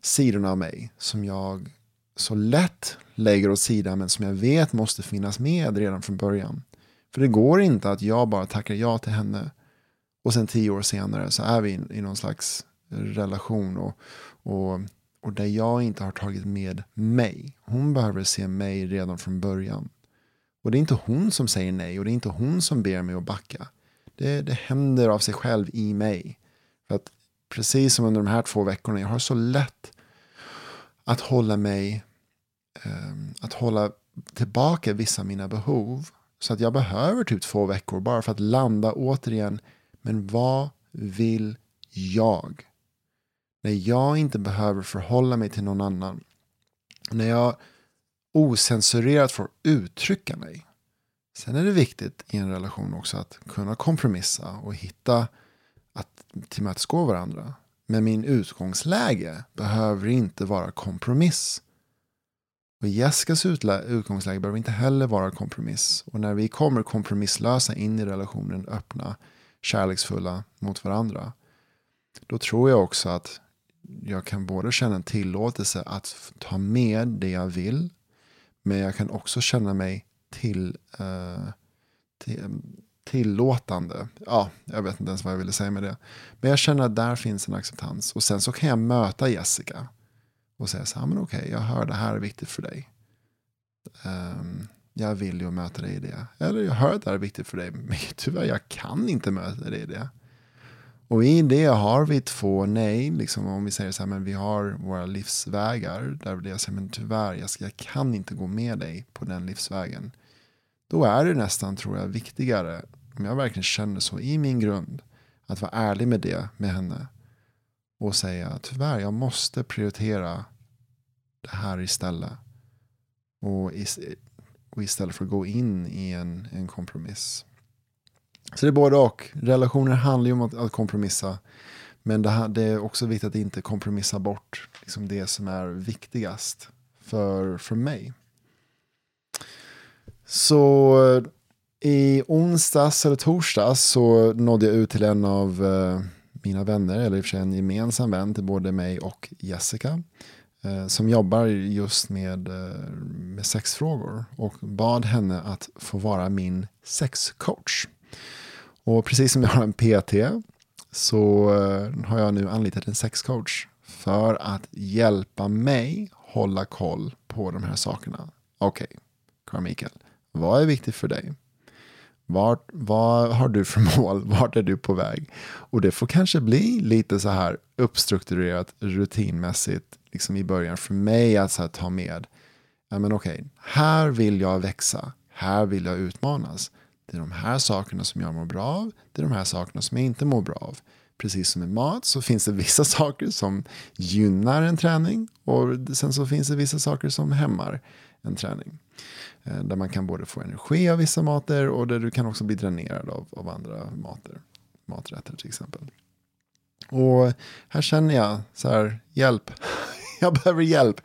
sidorna av mig som jag så lätt lägger åt sidan men som jag vet måste finnas med redan från början. För det går inte att jag bara tackar ja till henne och sen tio år senare så är vi i, i någon slags relation och, och, och där jag inte har tagit med mig. Hon behöver se mig redan från början. Och det är inte hon som säger nej och det är inte hon som ber mig att backa. Det, det händer av sig själv i mig. För att precis som under de här två veckorna, jag har så lätt att hålla mig, um, att hålla tillbaka vissa av mina behov. Så att jag behöver typ två veckor bara för att landa återigen. Men vad vill jag? När jag inte behöver förhålla mig till någon annan. När jag osensurerat får uttrycka mig. Sen är det viktigt i en relation också att kunna kompromissa och hitta att tillmötesgå varandra. Men min utgångsläge behöver inte vara kompromiss. Och Jessicas utgångsläge behöver inte heller vara kompromiss. Och när vi kommer kompromisslösa in i relationen, öppna, kärleksfulla mot varandra. Då tror jag också att jag kan både känna en tillåtelse att ta med det jag vill. Men jag kan också känna mig till, eh, till eh, tillåtande. Ja, jag vet inte ens vad jag ville säga med det. Men jag känner att där finns en acceptans. Och sen så kan jag möta Jessica. Och säga så här, men okej, jag hör det här är viktigt för dig. Um, jag vill ju möta dig i det. Eller jag hör att det här är viktigt för dig. Men tyvärr, jag kan inte möta dig i det. Och i det har vi två nej, liksom om vi säger så här, men vi har våra livsvägar. Där jag säger, men tyvärr, jag, ska, jag kan inte gå med dig på den livsvägen. Då är det nästan, tror jag, viktigare, om jag verkligen känner så i min grund, att vara ärlig med det med henne. Och säga, tyvärr, jag måste prioritera det här istället. Och, och istället för att gå in i en, en kompromiss. Så det är både och. Relationer handlar ju om att, att kompromissa. Men det, här, det, är också viktigt att inte kompromissa bort liksom det som är viktigast för, för mig. Så i onsdags eller torsdags så nådde jag ut till en av eh, mina vänner, eller i och för sig en gemensam vän till både mig och Jessica. Eh, som jobbar just med, eh, med sexfrågor och bad henne att få vara min sexcoach. Och precis som jag har en PT så eh, har jag nu anlitat en sexcoach för att hjälpa mig hålla koll på de här sakerna. Okej, okay, Carl Mikael, vad är viktigt för dig? Vart, vad har du för mål? Vart är du på väg? Och det får kanske bli lite så här uppstrukturerat, rutinmässigt, liksom i början för mig att så ta med. Ja, men okej, här vill jag växa. Här vill jag utmanas. Det är de här sakerna som jag mår bra av. Det är de här sakerna som jag inte mår bra av. Precis som med mat så finns det vissa saker som gynnar en träning och sen så finns det vissa saker som hämmar en träning. Eh, där man kan både få energi av vissa mater och där du kan också bli dränerad av, av andra mater, maträtter till exempel. Och här känner jag så här, hjälp. jag behöver hjälp.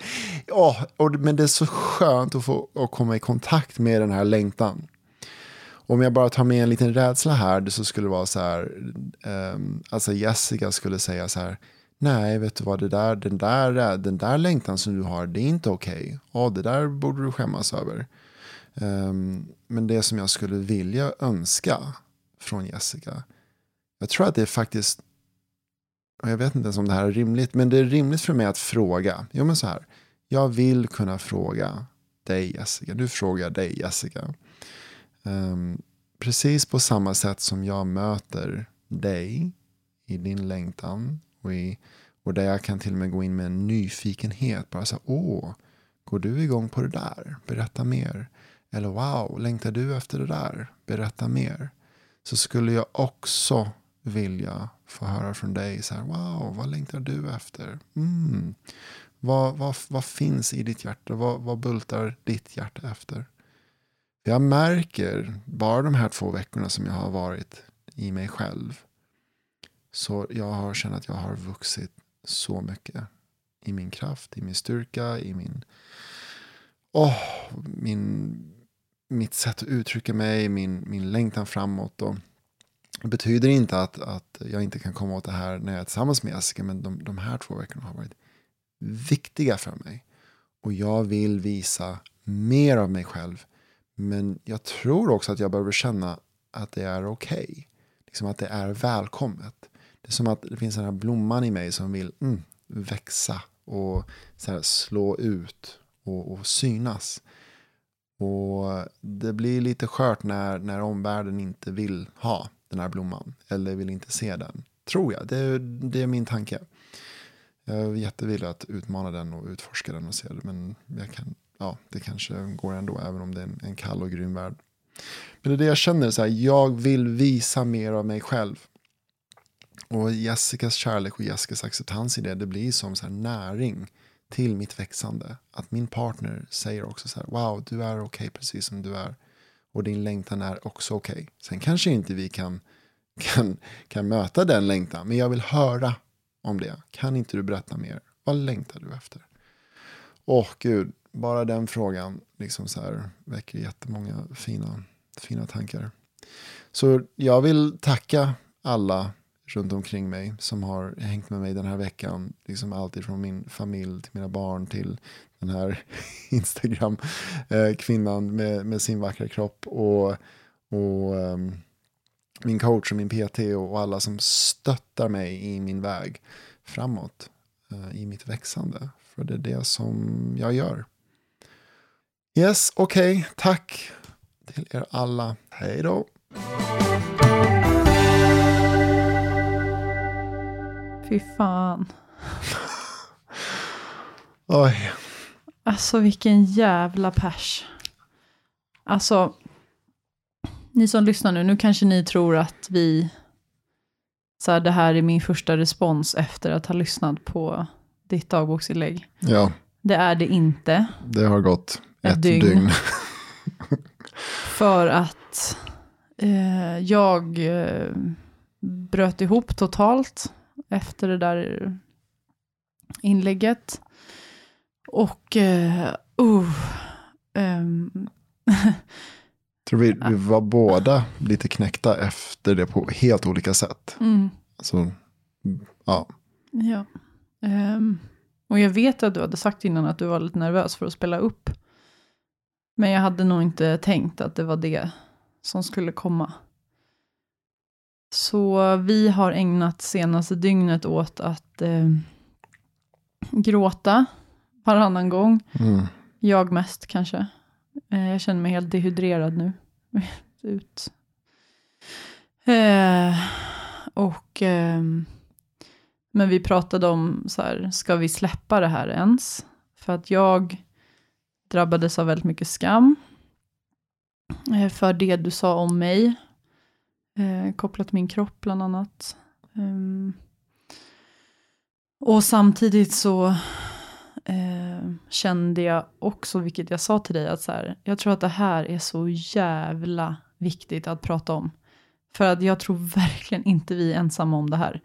Oh, och, men det är så skönt att få att komma i kontakt med den här längtan. Om jag bara tar med en liten rädsla här så skulle det vara så här, um, alltså Jessica skulle säga så här, nej vet du vad, det där, den, där, den där längtan som du har, det är inte okej. Okay. Oh, det där borde du skämmas över. Um, men det som jag skulle vilja önska från Jessica. Jag tror att det är faktiskt. Och jag vet inte ens om det här är rimligt. Men det är rimligt för mig att fråga. Jo men så här. Jag vill kunna fråga dig Jessica. Du frågar dig Jessica. Um, precis på samma sätt som jag möter dig i din längtan. Och, i, och där jag kan till och med gå in med en nyfikenhet. Bara så här, åh, går du igång på det där? Berätta mer. Eller wow, längtar du efter det där? Berätta mer. Så skulle jag också vilja få höra från dig. Så här, wow, vad längtar du efter? Mm. Vad, vad, vad finns i ditt hjärta? Vad, vad bultar ditt hjärta efter? Jag märker, bara de här två veckorna som jag har varit i mig själv. Så jag har känt att jag har vuxit så mycket. I min kraft, i min styrka, i min... Oh, min mitt sätt att uttrycka mig, min, min längtan framåt. Och det betyder inte att, att jag inte kan komma åt det här när jag är tillsammans med Jessica, men de, de här två veckorna har varit viktiga för mig. Och jag vill visa mer av mig själv. Men jag tror också att jag behöver känna att det är okej. Okay. Liksom att det är välkommet. Det är som att det finns den här blomman i mig som vill mm, växa och så här, slå ut och, och synas. Och det blir lite skört när, när omvärlden inte vill ha den här blomman. Eller vill inte se den. Tror jag. Det, det är min tanke. Jag är jättevillig att utmana den och utforska den och se det. Men jag kan, ja, det kanske går ändå även om det är en, en kall och grym värld. Men det är det jag känner, så här, jag vill visa mer av mig själv. Och Jessicas kärlek och Jessicas acceptans i det, det blir som så näring till mitt växande. Att min partner säger också så här, wow, du är okej okay precis som du är. Och din längtan är också okej. Okay. Sen kanske inte vi kan, kan, kan möta den längtan, men jag vill höra om det. Kan inte du berätta mer? Vad längtar du efter? Åh gud, bara den frågan liksom så här, väcker jättemånga fina, fina tankar. Så jag vill tacka alla runt omkring mig som har hängt med mig den här veckan. Liksom alltid från min familj till mina barn till den här Instagram-kvinnan eh, med, med sin vackra kropp. Och, och um, min coach och min PT och alla som stöttar mig i min väg framåt. Uh, I mitt växande. För det är det som jag gör. Yes, okej. Okay. Tack till er alla. Hej då. Fy fan. Oj. Alltså vilken jävla pers. Alltså, ni som lyssnar nu, nu kanske ni tror att vi, så här, det här är min första respons efter att ha lyssnat på ditt dagboksinlägg. Ja. Det är det inte. Det har gått ett, ett dygn. dygn. För att eh, jag eh, bröt ihop totalt efter det där inlägget. Och, uh, um, tror vi, vi var båda lite knäckta efter det på helt olika sätt. Mm. Alltså, ja. Ja. Um, och jag vet att du hade sagt innan att du var lite nervös för att spela upp. Men jag hade nog inte tänkt att det var det som skulle komma. Så vi har ägnat senaste dygnet åt att eh, gråta varannan gång. Mm. Jag mest kanske. Eh, jag känner mig helt dehydrerad nu. Ut. Eh, och, eh, men vi pratade om, så här, ska vi släppa det här ens? För att jag drabbades av väldigt mycket skam. Eh, för det du sa om mig eh, kopplat till min kropp bland annat. Um, och samtidigt så eh, kände jag också, vilket jag sa till dig, att så här, jag tror att det här är så jävla viktigt att prata om. För att jag tror verkligen inte vi är ensamma om det här.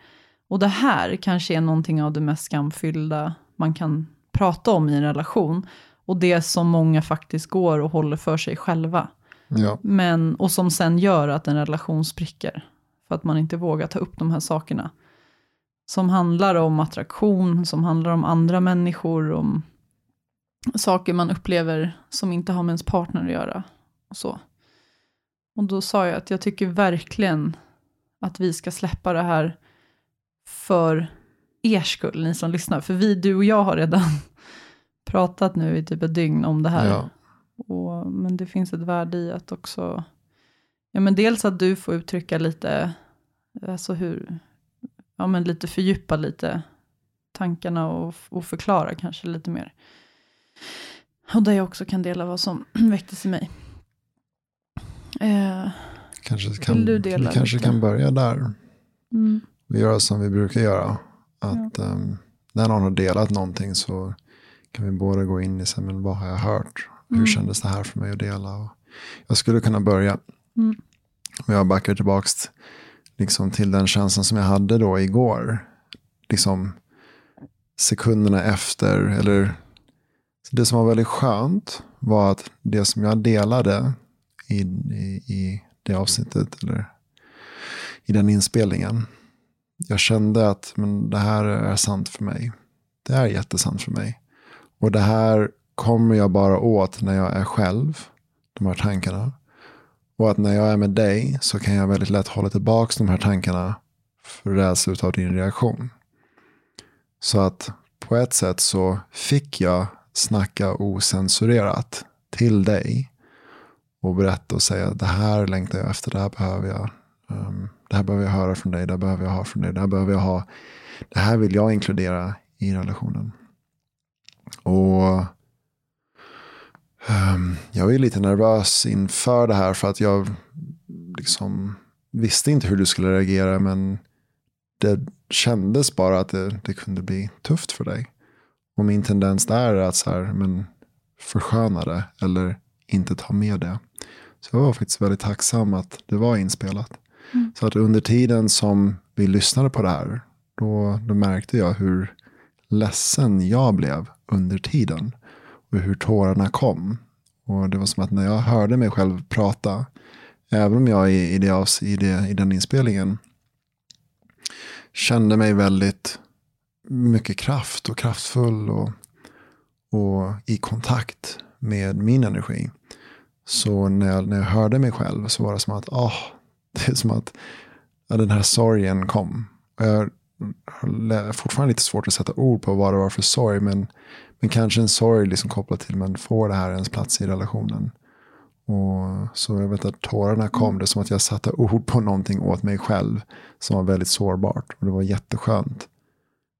Och det här kanske är någonting av det mest skamfyllda man kan prata om i en relation. Och det som många faktiskt går och håller för sig själva. Ja. Men, och som sen gör att en relation spricker. För att man inte vågar ta upp de här sakerna. Som handlar om attraktion, som handlar om andra människor, om saker man upplever som inte har med ens partner att göra. Och, så. och då sa jag att jag tycker verkligen att vi ska släppa det här för er skull, ni som lyssnar. För vi, du och jag har redan pratat nu i typ ett dygn om det här. Ja. Och, men det finns ett värde i att också, ja men dels att du får uttrycka lite, alltså hur, ja men lite fördjupa lite tankarna och, och förklara kanske lite mer. Och där jag också kan dela vad som väcktes i mig. Eh, kanske kan, vi kanske lite? kan börja där. Mm. Vi gör som vi brukar göra. Att um, när någon har delat någonting så kan vi båda gå in i sig, men vad har jag hört? Hur Mm. kändes det här för mig att dela? Och jag skulle kunna börja. Mm. Jag backar tillbaka liksom, till den känslan som jag hade då igår. Liksom sekunderna efter, eller det som var väldigt skönt var att det som jag delade i, i, i det avsnittet, eller i den inspelningen, jag kände att men det här är sant för mig. Det är jättesant för mig. Och det här kommer jag bara åt när jag är själv, de här tankarna. Och att när jag är med dig så kan jag väldigt lätt hålla tillbaka de här tankarna för rädsla av din reaktion. Så att på ett sätt så fick jag snacka osensurerat till dig och berätta och säga det här längtar jag efter, det här behöver jag. Um, det här behöver jag höra från dig, det här behöver jag ha från dig, det här behöver jag ha. Det här vill jag inkludera i relationen. Och jag är lite nervös inför det här för att jag liksom visste inte hur du skulle reagera men det kändes bara att det, det kunde bli tufft för dig. Och min tendens där är att så här, men försköna det eller inte ta med det. Så jag var faktiskt väldigt tacksam att det var inspelat. Mm. Så att under tiden som vi lyssnade på det här, då, då märkte jag hur ledsen jag blev under tiden. Hur tårarna kom. Och det var som att när jag hörde mig själv prata, även om jag i, i, det, i, det, i den inspelningen kände mig väldigt mycket kraft och kraftfull och, och i kontakt med min energi. Så när jag, när jag hörde mig själv så var det som att, ah, det är som att ja, den här sorgen kom. Jag har fortfarande lite svårt att sätta ord på vad det var för sorg, men, men kanske en sorg liksom kopplat till, men får det här ens plats i relationen? Och så jag vet att tårarna kom, det är som att jag satte ord på någonting åt mig själv som var väldigt sårbart. Och det var jätteskönt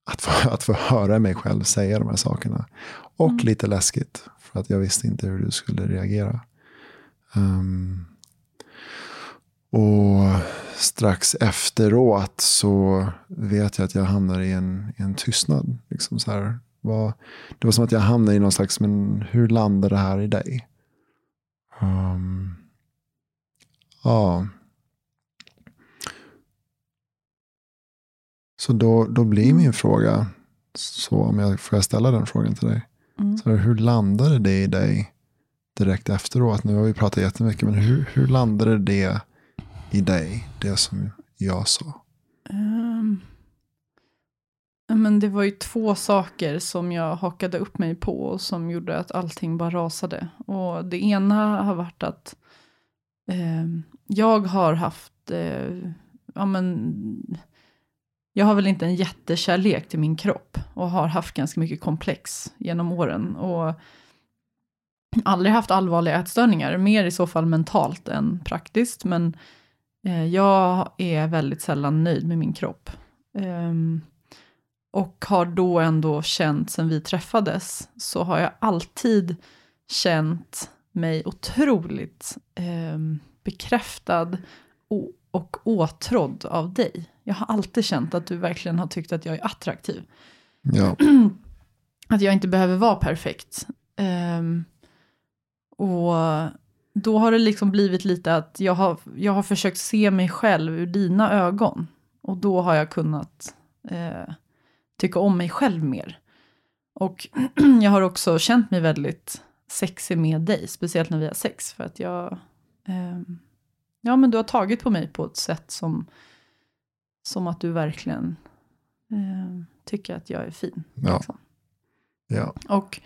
att få, att få höra mig själv säga de här sakerna. Och lite läskigt, för att jag visste inte hur du skulle reagera. Ehm, och strax efteråt så vet jag att jag hamnar i en, i en tystnad. Liksom så här, vad, det var som att jag hamnade i någon slags, men hur landar det här i dig? Ehm, ja. Så då, då blir min fråga, så om jag får jag ställa den frågan till dig. Mm. Så hur landade det i dig direkt efteråt? Nu har vi pratat jättemycket, men hur, hur landade det i dig, det som jag sa? Ja, men det var ju två saker som jag hakade upp mig på och som gjorde att allting bara rasade. Och det ena har varit att eh, jag har haft, eh, ja men, jag har väl inte en jättekärlek till min kropp och har haft ganska mycket komplex genom åren. Och aldrig haft allvarliga ätstörningar, mer i så fall mentalt än praktiskt. Men eh, jag är väldigt sällan nöjd med min kropp. Ehm, och har då ändå känt, sen vi träffades, så har jag alltid känt mig otroligt ehm, bekräftad och, och åtrådd av dig. Jag har alltid känt att du verkligen har tyckt att jag är attraktiv. Ja, Att jag inte behöver vara perfekt. Ehm, och då har det liksom blivit lite att jag har, jag har försökt se mig själv ur dina ögon. Och då har jag kunnat eh, tycka om mig själv mer. Och jag har också känt mig väldigt sexig med dig, speciellt när vi har sex. För att jag, ehm, ja men du har tagit på mig på ett sätt som, som att du verkligen eh, tycker att jag är fin. Ja. liksom. ja, Och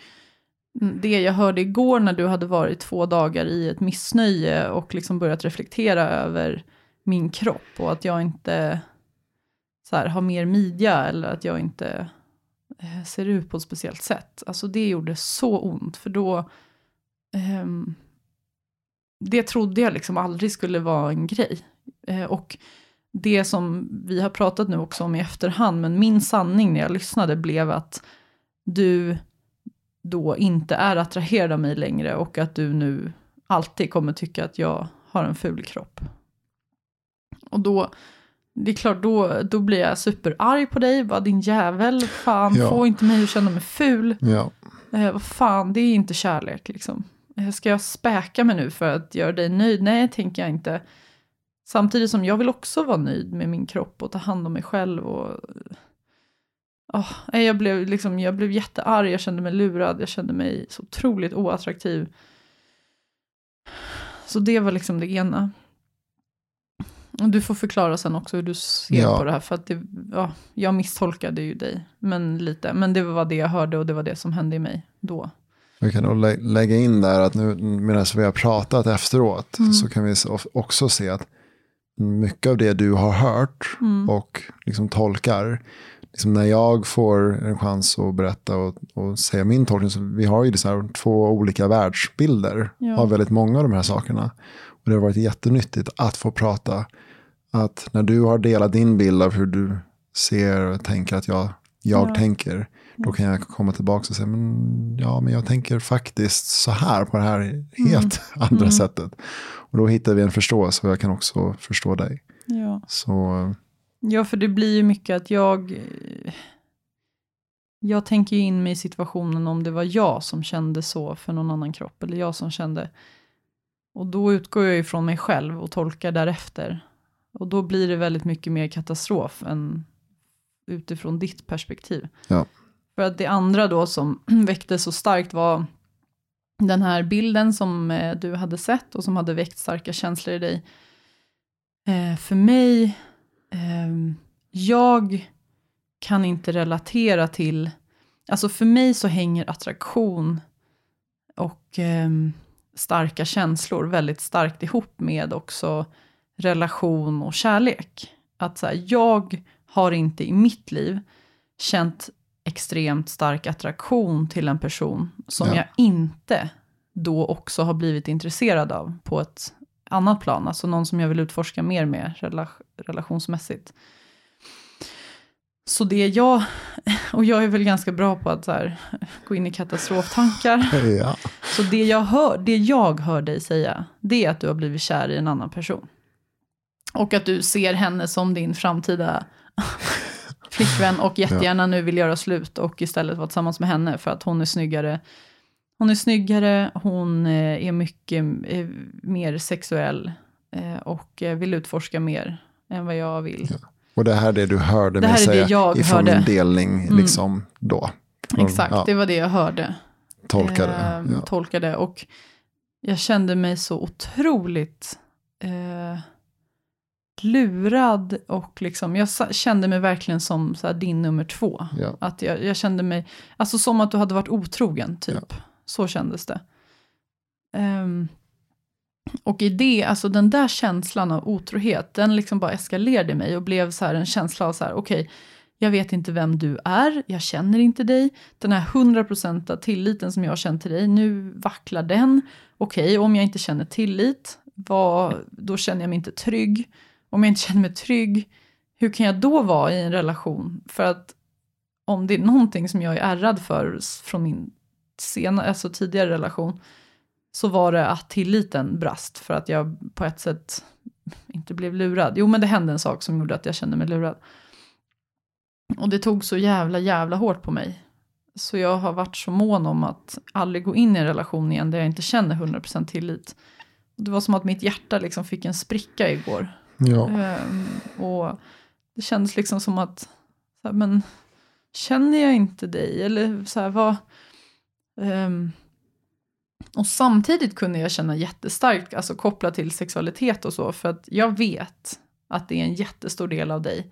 det jag hörde igår när du hade varit två dagar i ett missnöje och liksom börjat reflektera över min kropp och att jag inte så här, ha mer midja eller att jag inte eh, ser ut på ett speciellt sätt. Alltså det gjorde så ont för då ehm, det trodde jag liksom aldrig skulle vara en grej. Eh, och det som vi har pratat nu också om i efterhand, men min sanning när jag lyssnade blev att du då inte är attraherad av mig längre och att du nu alltid kommer tycka att jag har en ful kropp. Och då det är klart, då, då blir jag superarg på dig. Bara din jävel, fan, Ja. få inte mig att känna mig ful. Ja. Eh, vad fan, det är inte kärlek liksom. Eh, Ska jag späka mig nu för att göra dig nöjd? Nej, tänker jag inte. Samtidigt som jag vill också vara nöjd med min kropp och ta hand om mig själv. Och... Oh, jag, blev liksom, jag blev jättearg, jag kände mig lurad, jag kände mig så otroligt oattraktiv. Så det var liksom det ena. Du får förklara sen också hur du ser Ja. på det här. För att det, ja, jag misstolkade ju dig, men lite. Men det var det jag hörde och det var det som hände i mig då. Vi kan nog lä- lägga in där att nu medan vi har pratat efteråt Mm. så kan vi också se att mycket av det du har hört Mm. och liksom tolkar, liksom när jag får en chans att berätta och, och säga min tolkning, så vi har ju här två olika världsbilder Ja. av väldigt många av de här sakerna. Och det har varit jättenyttigt att få prata, att när du har delat din bild av hur du ser och tänker att jag, jag Ja. tänker, då kan jag komma tillbaka och säga, men, ja, men jag tänker faktiskt så här på det här helt andra Mm. sättet. Och då hittar vi en förståelse och jag kan också förstå dig. Ja. Så Ja, för det blir ju mycket att jag... Jag tänker ju in mig i situationen om det var jag som kände så för någon annan kropp, eller jag som kände... Och då utgår jag ifrån mig själv och tolkar därefter. Och då blir det väldigt mycket mer katastrof än utifrån ditt perspektiv. Ja. För att det andra då som väckte så starkt var den här bilden som eh, du hade sett och som hade väckt starka känslor i dig. Eh, för mig, ehm, jag kan inte relatera till, alltså för mig så hänger attraktion och ehm, starka känslor väldigt starkt ihop med också relation och kärlek. Att så här, jag har inte i mitt liv känt extremt stark attraktion till en person som Ja. jag inte då också har blivit intresserad av på ett annat plan. Alltså någon som jag vill utforska mer med rela- relationsmässigt. Så det jag, och jag är väl ganska bra på att så här, gå in i katastroftankar. ja. Så det jag, hör, det jag hör dig säga, det är att du har blivit kär i en annan person. Och att du ser henne som din framtida flickvän och jättegärna nu vill göra slut och istället vara tillsammans med henne för att hon är snyggare. Hon är snyggare, hon eh, är mycket eh, mer sexuell eh, och vill utforska mer än vad jag vill. Och det här är det du hörde Det mig säga jag ifrån hörde. min delning Mm. liksom då. Från- Exakt, ja, det var det jag hörde. Tolkade. eh, ja. tolkade. Och jag kände mig så otroligt eh, lurad och liksom, jag kände mig verkligen som så din nummer två. Ja. Att jag, jag kände mig, alltså som att du hade varit otrogen typ. Så kändes det. Um, och i det, alltså den där känslan av otrohet, den liksom bara eskalerade i mig och blev så här en känsla av så här, okej, jag vet inte vem du är, jag känner inte dig. Den här 100% tilliten som jag har känt till dig, nu vacklar den. Okej, om jag inte känner tillit, vad, då känner jag mig inte trygg. Om jag inte känner mig trygg, hur kan jag då vara i en relation? För att om det är någonting som jag är ärrad för från min sena, alltså tidigare relation, så var det att tilliten brast för att jag på ett sätt inte blev lurad. Jo, men det hände en sak som gjorde att jag kände mig lurad. Och det tog så jävla, jävla hårt på mig. Så jag har varit så mån om att aldrig gå in i en relation igen där jag inte känner 100% tillit. Det var som att mitt hjärta liksom fick en spricka igår. Ja. Ehm, och det kändes liksom som att, men känner jag inte dig? Eller så här, vad... Um, och samtidigt kunde jag känna jättestarkt, alltså kopplat till sexualitet och så, för att jag vet att det är en jättestor del av dig.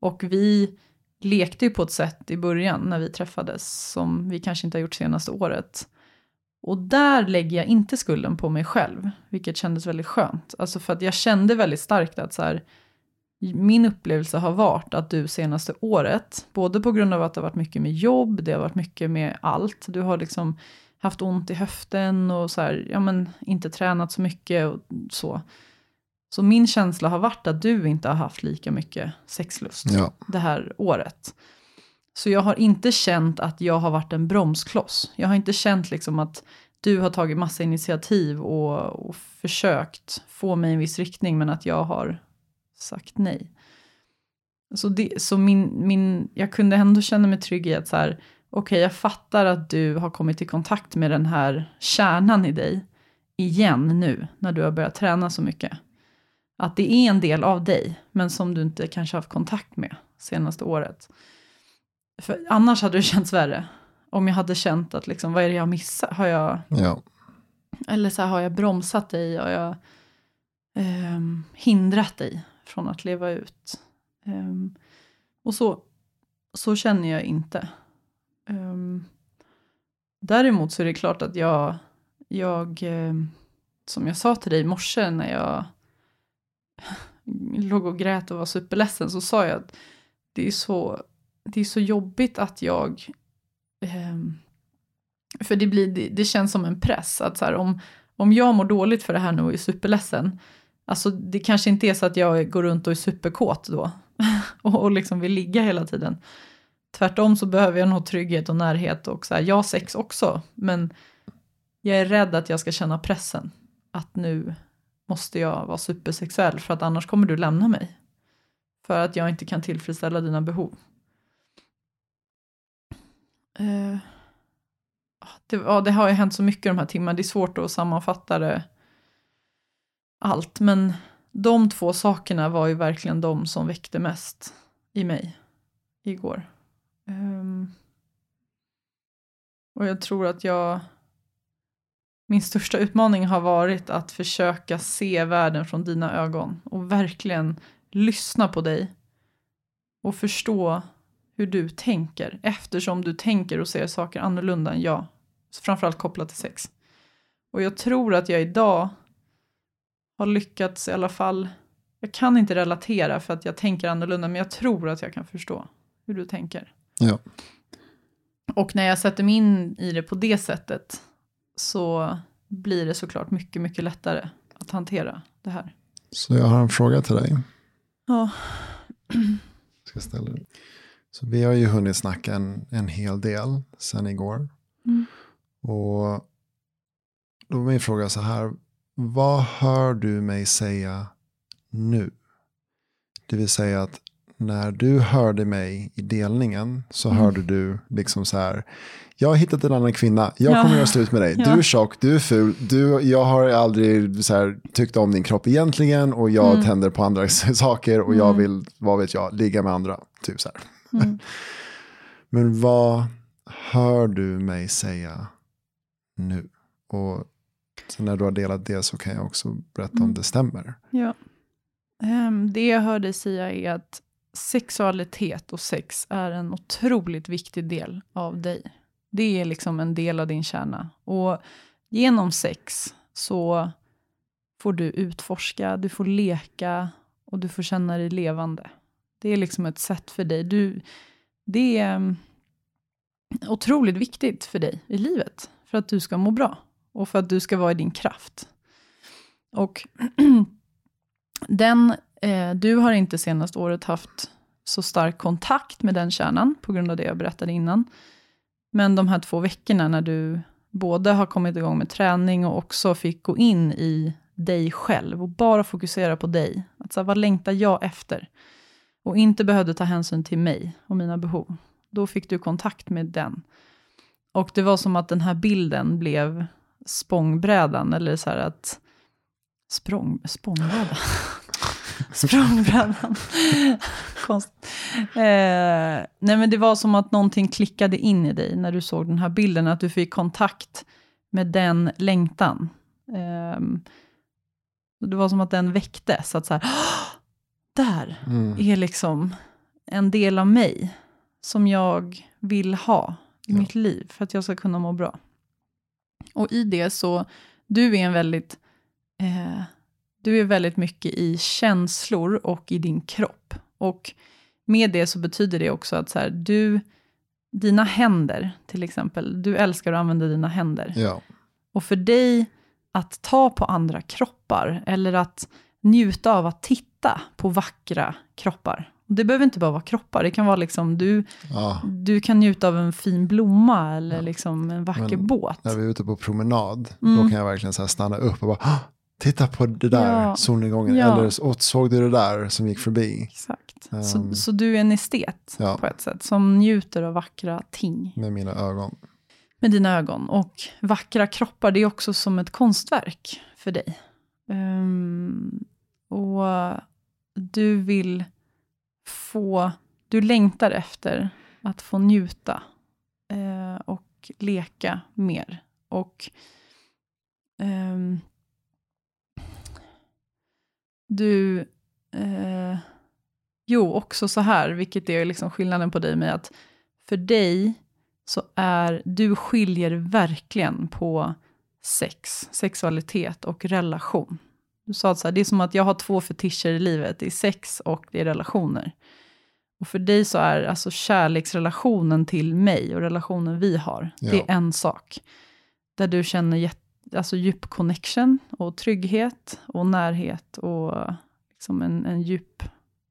Och vi lekte ju på ett sätt i början när vi träffades som vi kanske inte har gjort senaste året. Och där lägger jag inte skulden på mig själv, vilket kändes väldigt skönt. Alltså för att jag kände väldigt starkt att så här, min upplevelse har varit att du senaste året, både på grund av att det har varit mycket med jobb, det har varit mycket med allt, du har liksom haft ont i höften och så här, ja men inte tränat så mycket och så. Så min känsla har varit att du inte har haft lika mycket sexlust Ja. det här året. Så jag har inte känt att jag har varit en bromskloss. Jag har inte känt liksom att du har tagit massa initiativ och, och försökt få mig i en viss riktning, men att jag har sagt nej. Så, det, så min, min, jag kunde ändå känna mig trygg i att så här, okej, jag fattar att du har kommit i kontakt med den här kärnan i dig igen nu, när du har börjat träna så mycket. Att det är en del av dig, men som du inte kanske haft kontakt med senaste året. För annars hade det känts värre. Om jag hade känt att liksom, vad är det jag missat? Har jag, Ja. eller så här, har jag bromsat dig? Har jag ehm, hindrat dig från att leva ut? Um, och så, så känner jag inte. Um, däremot så är det klart att jag, jag um, som jag sa till dig i morse när jag låg och grät och var superledsen så sa jag att det är så, det är så jobbigt att jag för det, blir, det, det känns som en press. Att så här, om, om jag mår dåligt för det här nu och är superledsen. Alltså det kanske inte är så att jag går runt och är superkåt då. och, och liksom vill ligga hela tiden. Tvärtom så behöver jag nog trygghet och närhet. Och så här, jag har sex också. Men jag är rädd att jag ska känna pressen. Att nu måste jag vara supersexuell. För att annars kommer du lämna mig. För att jag inte kan tillfredsställa dina behov. Uh, det, ja, det har ju hänt så mycket de här timmarna. Det är svårt att sammanfatta det allt. Men de två sakerna var ju verkligen de som väckte mest i mig igår. Um, och jag tror att jag... Min största utmaning har varit att försöka se världen från dina ögon och verkligen lyssna på dig och förstå hur du tänker eftersom du tänker och ser saker annorlunda än jag. Framförallt kopplat till sex. Och jag tror att jag idag har lyckats i alla fall. Jag kan inte relatera för att jag tänker annorlunda men jag tror att jag kan förstå hur du tänker. Ja. Och när jag sätter mig in i det på det sättet så blir det såklart mycket, mycket lättare att hantera det här. Så jag har en fråga till dig. Ja. Ska ställa den. Så vi har ju hunnit snacka en, en hel del sen igår. Mm. Och då är min fråga så här. Vad hör du mig säga nu? Det vill säga att när du hörde mig i delningen så Mm. hörde du liksom så här. Jag har hittat en annan kvinna. Jag kommer Ja. göra slut med dig. Du Ja. är tjock, du är ful. Du, jag har aldrig så här, tyckt om din kropp egentligen. Och jag Mm. tänder på andra saker. Och jag Mm. vill, vad vet jag, ligga med andra. Typ så. Mm. Men vad hör du mig säga nu? Och sen när du har delat det så kan jag också berätta om Mm. det stämmer. Ja. Ehm, det jag hör dig säga är att sexualitet och sex är en otroligt viktig del av dig. Det är liksom en del av din kärna. Och genom sex så får du utforska, du får leka och du får känna dig levande. Det är liksom ett sätt för dig. Du, det är mm, otroligt viktigt för dig i livet. För att du ska må bra. Och för att du ska vara i din kraft. Och den, eh, du har inte senaste året haft så stark kontakt med den kärnan, på grund av det jag berättade innan. Men de här två veckorna när du både har kommit igång med träning och också fick gå in i dig själv och bara fokusera på dig. Att så här, vad längtar jag efter? Och inte behövde ta hänsyn till mig och mina behov. Då fick du kontakt med den. Och det var som att den här bilden blev spångbrädan, eller så här att Språng, spångbrädan. Språngbrädan. Konstigt. Eh, nej men det var som att någonting klickade in i dig när du såg den här bilden, att du fick kontakt med den längtan. Eh, det var som att den väcktes, att så här, "Åh, där Mm. är liksom en del av mig som jag vill ha i Ja. mitt liv för att jag ska kunna må bra. Och i det så, du är en väldigt, eh, du är väldigt mycket i känslor och i din kropp. Och med det så betyder det också att så här, du, dina händer till exempel, du älskar att använda dina händer. Ja, Och för dig att ta på andra kroppar eller att njuta av att titta på vackra kroppar. Det behöver inte bara vara kroppar, det kan vara liksom du, ja. du kan njuta av en fin blomma eller Ja. liksom en vacker Men båt. när vi är ute på promenad, Mm. då kan jag verkligen så stanna upp och bara, "Åh, titta på det där Ja. solnedgången. Ja. Eller "Åh, såg du det där som gick förbi? Exakt. Så, Ehm, så du är en estet Ja. på ett sätt, som njuter av vackra ting med mina ögon. med dina ögon. Och vackra kroppar, det är också som ett konstverk för dig. Ehm, och du vill få, du längtar efter att få njuta eh, och leka mer. Och eh, du, eh, jo också så här, vilket är liksom skillnaden på dig och mig, att för dig så är, du skiljer verkligen på sex, sexualitet och relation. Du sa att så här, det är som att jag har två fetischer i livet, det är sex och det är relationer. Och för dig så är alltså kärleksrelationen till mig och relationen vi har, det är Ja. en sak. Där du känner jätte, alltså djup connection och trygghet och närhet och liksom en, en djup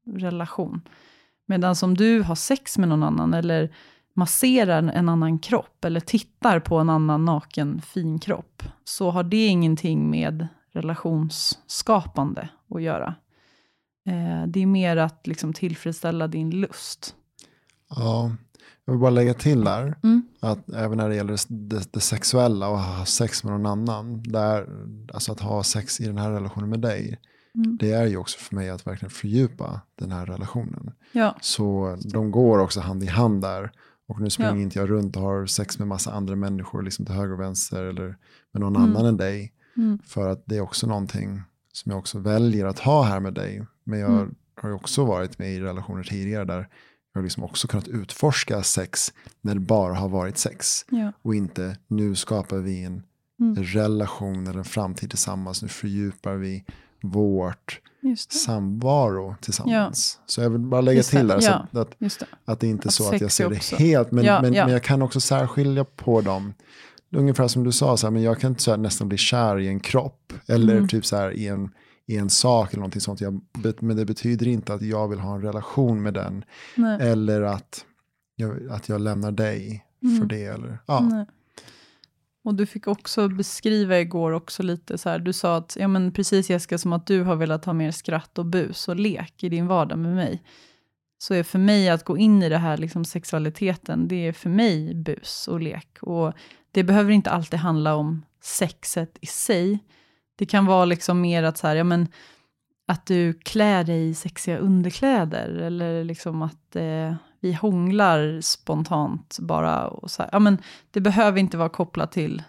relation. Medan som du har sex med någon annan eller masserar en annan kropp eller tittar på en annan naken fin kropp, så har det ingenting med relationsskapande att göra. Eh, det är mer att liksom tillfredsställa din lust. Ja, jag vill bara lägga till där. Mm. Att även när det gäller det, det sexuella och ha sex med någon annan. Där, alltså att ha sex i den här relationen med dig. Mm. Det är ju också för mig att verkligen fördjupa den här relationen. Ja. Så de går också hand i hand där. Och nu springer Ja. inte jag runt och har sex med massa andra människor liksom till höger och vänster eller med någon Mm. annan än dig. Mm. För att det är också någonting som jag också väljer att ha här med dig. Men jag Mm. har ju också varit med i relationer tidigare där jag har liksom också kunnat utforska sex när det bara har varit sex. Ja. Och inte nu skapar vi en Mm. relation eller en framtid tillsammans. Nu fördjupar vi vårt samvaro tillsammans. Så jag vill bara lägga Just till där. Så ja, att, att, det. att det inte är Att så att jag ser det också- helt. Men, Ja, men, ja. men jag kan också särskilja på dem. Ungefär som du sa, så här, men jag kan inte så här, nästan bli kär i en kropp. Eller Mm. typ så här i en, i en sak eller någonting sånt. Jag, men det betyder inte att jag vill ha en relation med den. Nej. Eller att jag, att jag lämnar dig för Mm. det. Eller, ja. Nej. Och du fick också beskriva igår också lite så här, du sa att, ja men precis Jessica, som att du har velat ha mer skratt och bus och lek i din vardag med mig. Så är för mig att gå in i det här liksom sexualiteten, det är för mig bus och lek. Och det behöver inte alltid handla om sexet i sig. Det kan vara liksom mer att så här, ja men att du klär dig i sexiga underkläder eller liksom att eh, vi hånglar spontant bara. Och så här. Ja, men det behöver inte vara kopplat till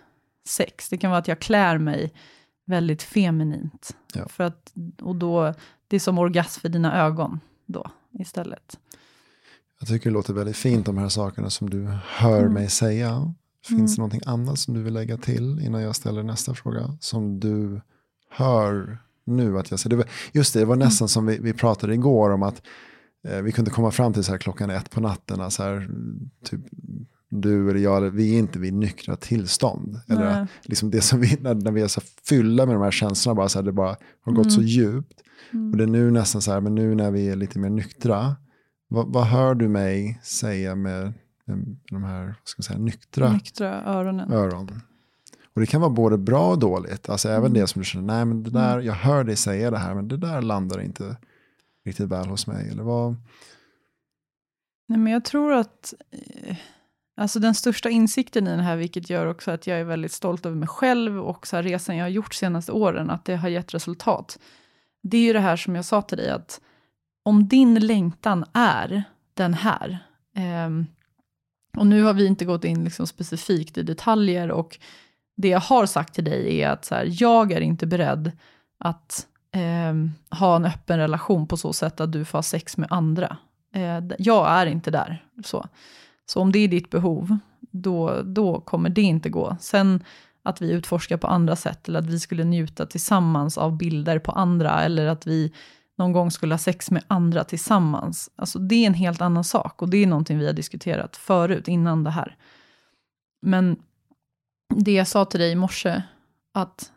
sex. Det kan vara att jag klär mig väldigt feminint. Ja. För att, och då, det är som orgasm för dina ögon då istället. Jag tycker det låter väldigt fint de här sakerna som du hör Mm. mig säga. Finns Mm. det någonting annat som du vill lägga till innan jag ställer nästa fråga? Som du hör nu att jag säger. Just det, det var nästan som vi, vi pratade igår om att eh, vi kunde komma fram till så här klockan ett på natten. Så här, typ, du eller jag, vi är inte vid nyktra tillstånd. Eller liksom det som vi, när, när vi är så fyllda med de här känslorna, bara så här, det bara har gått så Mm. djupt. Och det är nu nästan så här, men nu när vi är lite mer nyktra, vad, vad hör du mig säga med de här vad ska man säga, nyktra Nyktra öronen. öron? Och det kan vara både bra och dåligt. Alltså även Mm. det som du känner, nej men det där, jag hör dig säga det här, men det där landar inte riktigt väl hos mig. Eller vad? Nej, men jag tror att eh, alltså den största insikten i det här, vilket gör också att jag är väldigt stolt över mig själv och så här resan jag har gjort senaste åren, att det har gett resultat. Det är ju det här som jag sa till dig, att om din längtan är den här, ehm, och nu har vi inte gått in liksom specifikt i detaljer, och det jag har sagt till dig är att så här, jag är inte beredd att eh, ha en öppen relation på så sätt att du får ha sex med andra. Eh, jag är inte där. Så. så om det är ditt behov, då, då kommer det inte gå. Sen att vi utforskar på andra sätt, eller att vi skulle njuta tillsammans av bilder på andra, eller att vi någon gång skulle ha sex med andra tillsammans. Alltså det är en helt annan sak, och det är någonting vi har diskuterat förut, innan det här. Men det jag sa till dig i morse, att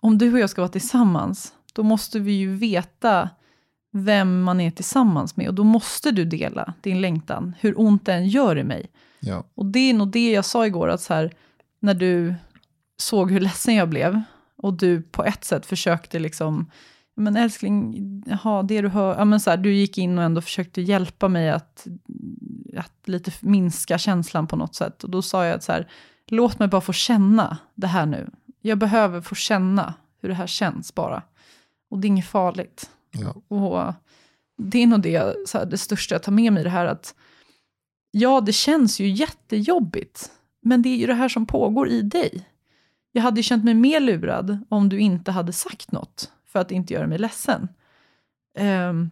om du och jag ska vara tillsammans, då måste vi ju veta vem man är tillsammans med. Och då måste du dela din längtan, hur ont det än gör i mig. Ja. Och det är nog det jag sa igår, att så här, när du såg hur ledsen jag blev, och du på ett sätt försökte liksom men älskling, ha, det du hör, ja, men så här, du gick in och ändå försökte hjälpa mig att, att lite minska känslan på något sätt. Och då sa jag att så här, låt mig bara få känna det här nu. Jag behöver få känna hur det här känns bara. Och det är inget farligt. Ja. Och det är nog det, så här, det största jag tar med mig i det här att ja, det känns ju jättejobbigt, men det är ju det här som pågår i dig. Jag hade ju känt mig mer lurad om du inte hade sagt något, för att inte göra mig ledsen. Um,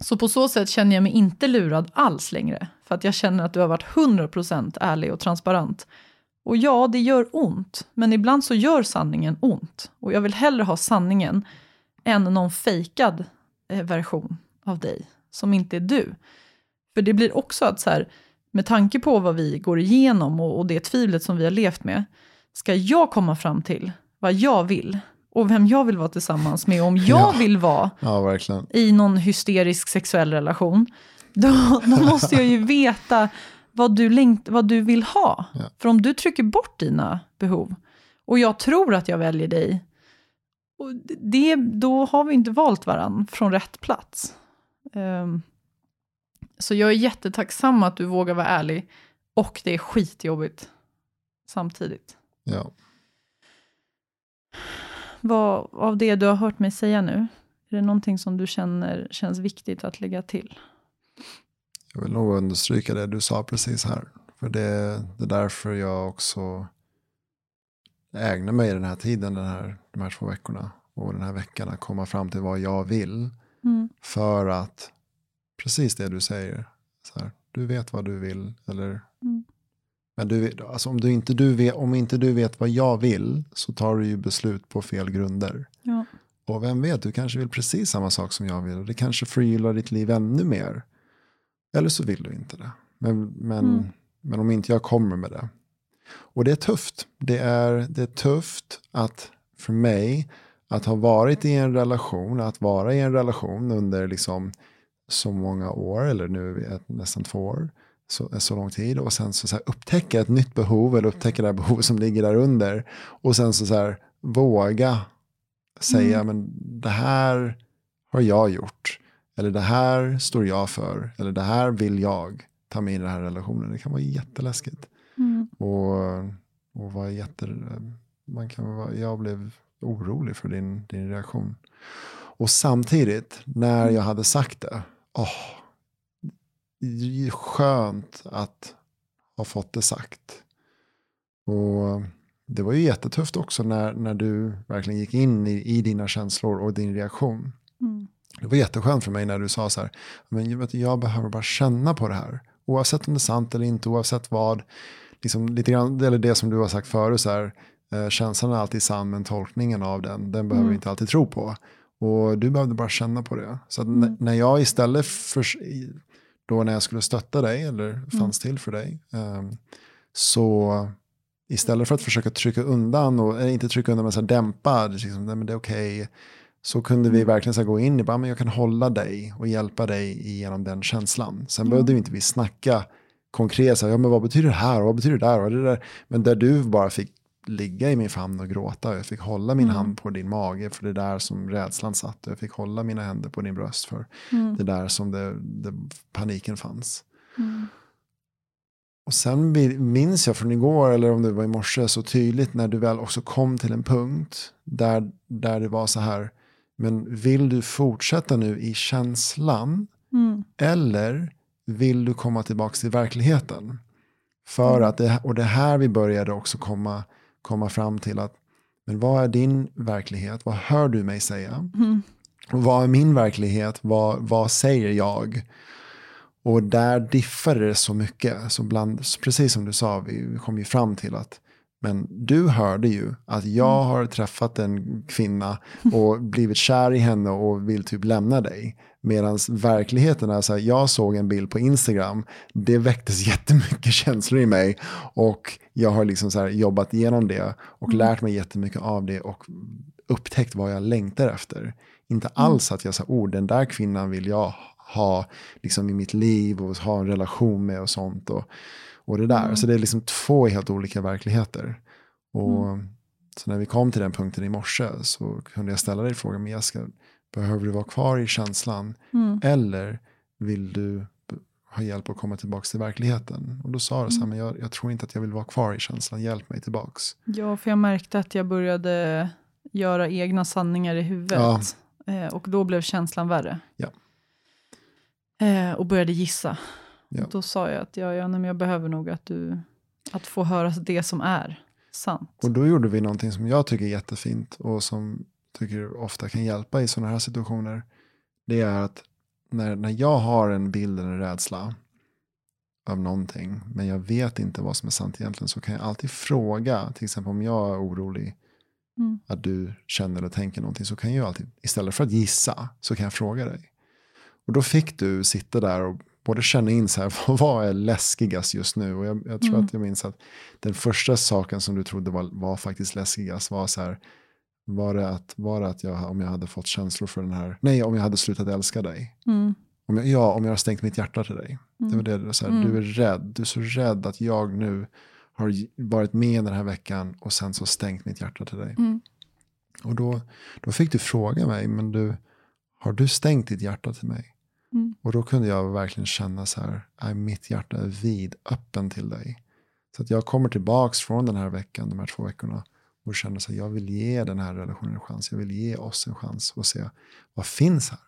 så på så sätt känner jag mig inte lurad alls längre, för att jag känner att du har varit 100% ärlig och transparent. Och ja, det gör ont, men ibland så gör sanningen ont. Och jag vill hellre ha sanningen än någon fejkad eh, version av dig, som inte är du. För det blir också att så här, med tanke på vad vi går igenom och, och det tvivlet som vi har levt med, ska jag komma fram till vad jag vill och vem jag vill vara tillsammans med, om jag Ja. vill vara ja, i någon hysterisk sexuell relation, då, då måste jag ju veta vad du, längt, vad du vill ha. Ja. För om du trycker bort dina behov, och jag tror att jag väljer dig, det, då har vi inte valt varann från rätt plats. Ehm, så jag är jättetacksam att du vågar vara ärlig, och det är skitjobbigt samtidigt. Ja. Vad av det du har hört mig säga nu, är det någonting som du känner känns viktigt att lägga till? Jag vill nog understryka det du sa precis här. För det, det är därför jag också ägnar mig den här tiden, den här, de här två veckorna och den här veckan att komma fram till vad jag vill. Mm. För att, precis det du säger, så här, du vet vad du vill. Eller, Mm. Men du, alltså om, du inte, du vet, om inte du vet vad jag vill så tar du ju beslut på fel grunder. Ja. Och vem vet, du kanske vill precis samma sak som jag vill. Och det kanske förgyllar ditt liv ännu mer. Eller så vill du inte det. Men, men, Mm. men om inte jag kommer med det. Och det är tufft. Det är, det är tufft att för mig att ha varit i en relation, att vara i en relation under liksom så många år, eller nu är vi ett- nästan två år, så, så lång tid, och sen så, så upptäcka ett nytt behov, eller upptäcka det här behovet som ligger där under, och sen så, så här, våga säga, men det här har jag gjort, eller det här står jag för, eller det här vill jag ta med i den här relationen. Det kan vara jätteläskigt. Mm. Och, och vara jätte, man kan vara, jag blev orolig för din, din reaktion. Och samtidigt, när jag hade sagt det, åh, är skönt att ha fått det sagt. Och det var ju jättetufft också när, när du verkligen gick in i, i dina känslor och din reaktion. Mm. Det var jätteskönt för mig när du sa så här, men jag, vet, jag behöver bara känna på det här. Oavsett om det är sant eller inte, oavsett vad. Liksom lite grann, eller det som du har sagt förut, så här, eh, känslan är alltid sann, men tolkningen av den, den behöver vi inte alltid tro på. Och du behövde bara känna på det. Så att n- när jag istället för, då när jag skulle stötta dig, eller fanns till för dig, ehm, så istället för att försöka trycka undan, och, eller inte trycka undan men så här dämpa, liksom, nej men det är okej, så kunde vi verkligen så här gå in i, bara, men jag kan hålla dig och hjälpa dig genom den känslan. Sen behövde vi inte vi snacka konkret, så här, ja men vad betyder det här? Och vad betyder det där? Och det där. Men där du bara fick ligga i min famn och gråta, och jag fick hålla min hand på din mage, för det är där som rädslan satt, och jag fick hålla mina händer på din bröst, för det är där som det, det, paniken fanns. Och sen minns jag från igår, eller om det var i morse, så tydligt när du väl också kom till en punkt där, där det var så här, men vill du fortsätta nu i känslan? Mm. eller vill du komma tillbaka till verkligheten? För att det, och det här vi började också komma, komma fram till att, men vad är din verklighet? Vad hör du mig säga? Och vad är min verklighet? Vad, vad säger jag? Och där diffar det så mycket. Så bland, precis som du sa, vi, vi kom ju fram till att men du hörde ju att jag har träffat en kvinna och blivit kär i henne och vill typ lämna dig. Medan verkligheten är så här, jag såg en bild på Instagram, det väcktes jättemycket känslor i mig. Och jag har liksom så jobbat igenom det och lärt mig jättemycket av det och upptäckt vad jag längtar efter. Inte alls att jag sa, oh den där kvinnan vill jag ha liksom i mitt liv och ha en relation med och sånt. Och, och det där. Så det är liksom två helt olika verkligheter. Och så när vi kom till den punkten i morse så kunde jag ställa dig frågan, men Jessica, Behöver du vara kvar i känslan? Mm. Eller vill du ha hjälp att komma tillbaka till verkligheten? Och då sa du så här, men jag, jag tror inte att jag vill vara kvar i känslan, hjälp mig tillbaks. Ja, för jag märkte att jag började göra egna sanningar i huvudet. Eh, och då blev känslan värre. Ja. Eh, och började gissa. Ja. Då sa jag att ja, ja, men jag behöver nog att du att få höra det som är sant. Och då gjorde vi någonting som jag tycker är jättefint och som tycker ofta kan hjälpa i sådana här situationer. Det är att när, när jag har en bild eller rädsla av någonting, men jag vet inte vad som är sant egentligen, så kan jag alltid fråga, till exempel om jag är orolig, Mm. att du känner eller tänker någonting, så kan jag alltid, istället för att gissa, så kan jag fråga dig. Och då fick du sitta där och både känna in så här, vad är läskigast just nu? Och jag, jag tror Mm. att jag minns att den första saken som du trodde var, var faktiskt läskigast var så här, var det att, var det att jag, om jag hade fått känslor för den här, nej, om jag hade slutat älska dig. Mm. Om jag, ja, om jag har stängt mitt hjärta till dig. Det var det, det var så här, Mm. du är rädd, du är så rädd att jag nu har varit med den här veckan och sen så stängt mitt hjärta till dig. Mm. Och då, då fick du fråga mig, men du, har du stängt ditt hjärta till mig? Mm. Och då kunde jag verkligen känna så här, mitt hjärta är vid öppen till dig. Så att jag kommer tillbaks från den här veckan, de här två veckorna, och känner så här, jag vill ge den här relationen en chans, jag vill ge oss en chans och se vad finns här.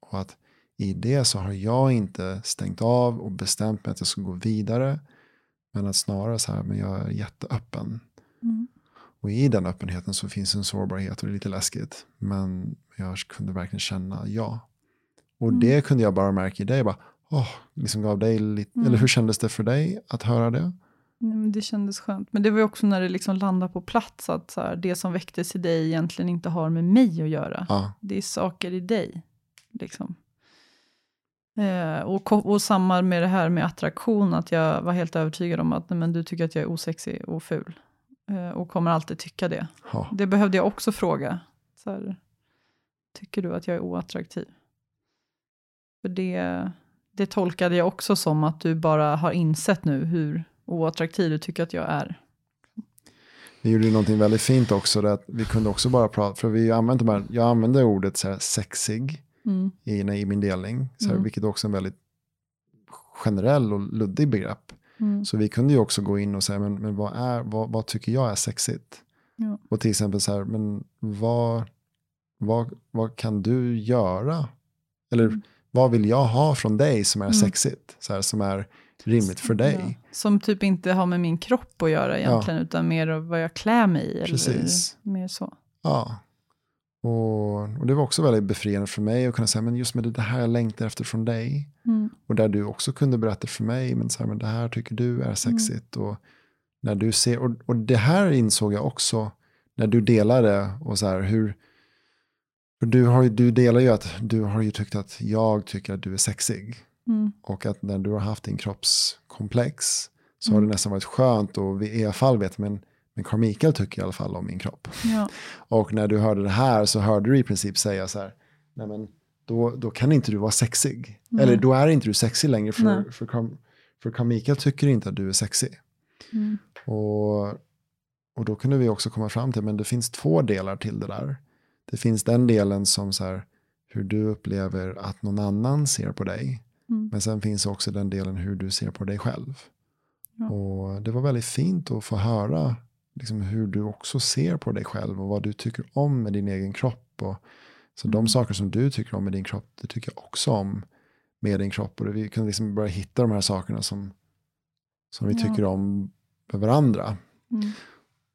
Och att i det så har jag inte stängt av och bestämt mig att jag ska gå vidare, men att snarare så här, men jag är jätteöppen. Mm. Och i den öppenheten så finns en sårbarhet och det är lite läskigt. Men jag kunde verkligen känna ja. Och Mm. det kunde jag bara märka i dig. Bara, åh, liksom gav dig lite, Mm. Eller hur kändes det för dig att höra det? Det kändes skönt. Men det var ju också när det liksom landade på plats att så här, det som väcktes i dig egentligen inte har med mig att göra. Ja, Det är saker i dig. Liksom. Eh, och, och samma med det här med attraktion, att jag var helt övertygad om att nej, men du tycker att jag är osexig och ful. Eh, och kommer alltid tycka det. ja. Det behövde jag också fråga. Så här, tycker du att jag är oattraktiv? För det, det tolkade jag också som att du bara har insett nu hur oattraktiv du tycker att jag är. Vi gjorde ju någonting väldigt fint också. Att vi kunde också bara prata, för vi använde de här, jag använde ordet så här, sexig Mm. i, i min delning. Så här, Mm. Vilket också är en väldigt generell och luddig begrepp. Mm. Så vi kunde ju också gå in och säga, men, men vad, är, vad, vad tycker jag är sexigt? Ja. Och till exempel så här, men vad, vad, vad kan du göra? Eller vad vill jag ha från dig som är Mm. sexigt? Så här, som är rimligt för dig? Ja. Som typ inte har med min kropp att göra egentligen, utan mer av vad jag klär mig i. Precis. Eller mer så. Ja. Och, och det var också väldigt befriande för mig att kunna säga, men just med det här jag längtar efter från dig. Mm. Och där du också kunde berätta för mig, men, så här, men det här tycker du är sexigt. Och, när du ser, och, och det här insåg jag också när du delade och så här hur, för du, har, du delar ju att du har ju tyckt att jag tycker att du är sexig. Mm. Och att när du har haft din kroppskomplex så har Mm. det nästan varit skönt och i alla fall vet, men, men Carl Mikael tycker i alla fall om min kropp. Ja. Och när du hörde det här så hörde du i princip säga så här, nej men då, då kan inte du vara sexig. Nej. Eller då är inte du sexig längre för, Nej. för, Carl, för Carl Mikael tycker inte att du är sexig. Mm. Och, och då kunde vi också komma fram till, men det finns två delar till det där. Det finns den delen som så här, hur du upplever att någon annan ser på dig. Mm. Men sen finns också den delen hur du ser på dig själv. Ja. Och det var väldigt fint att få höra liksom, hur du också ser på dig själv och vad du tycker om med din egen kropp. Och, så de Mm. saker som du tycker om med din kropp, det tycker jag också om med din kropp. Och vi kunde liksom börja hitta de här sakerna som, som vi Ja. tycker om med varandra. Mm.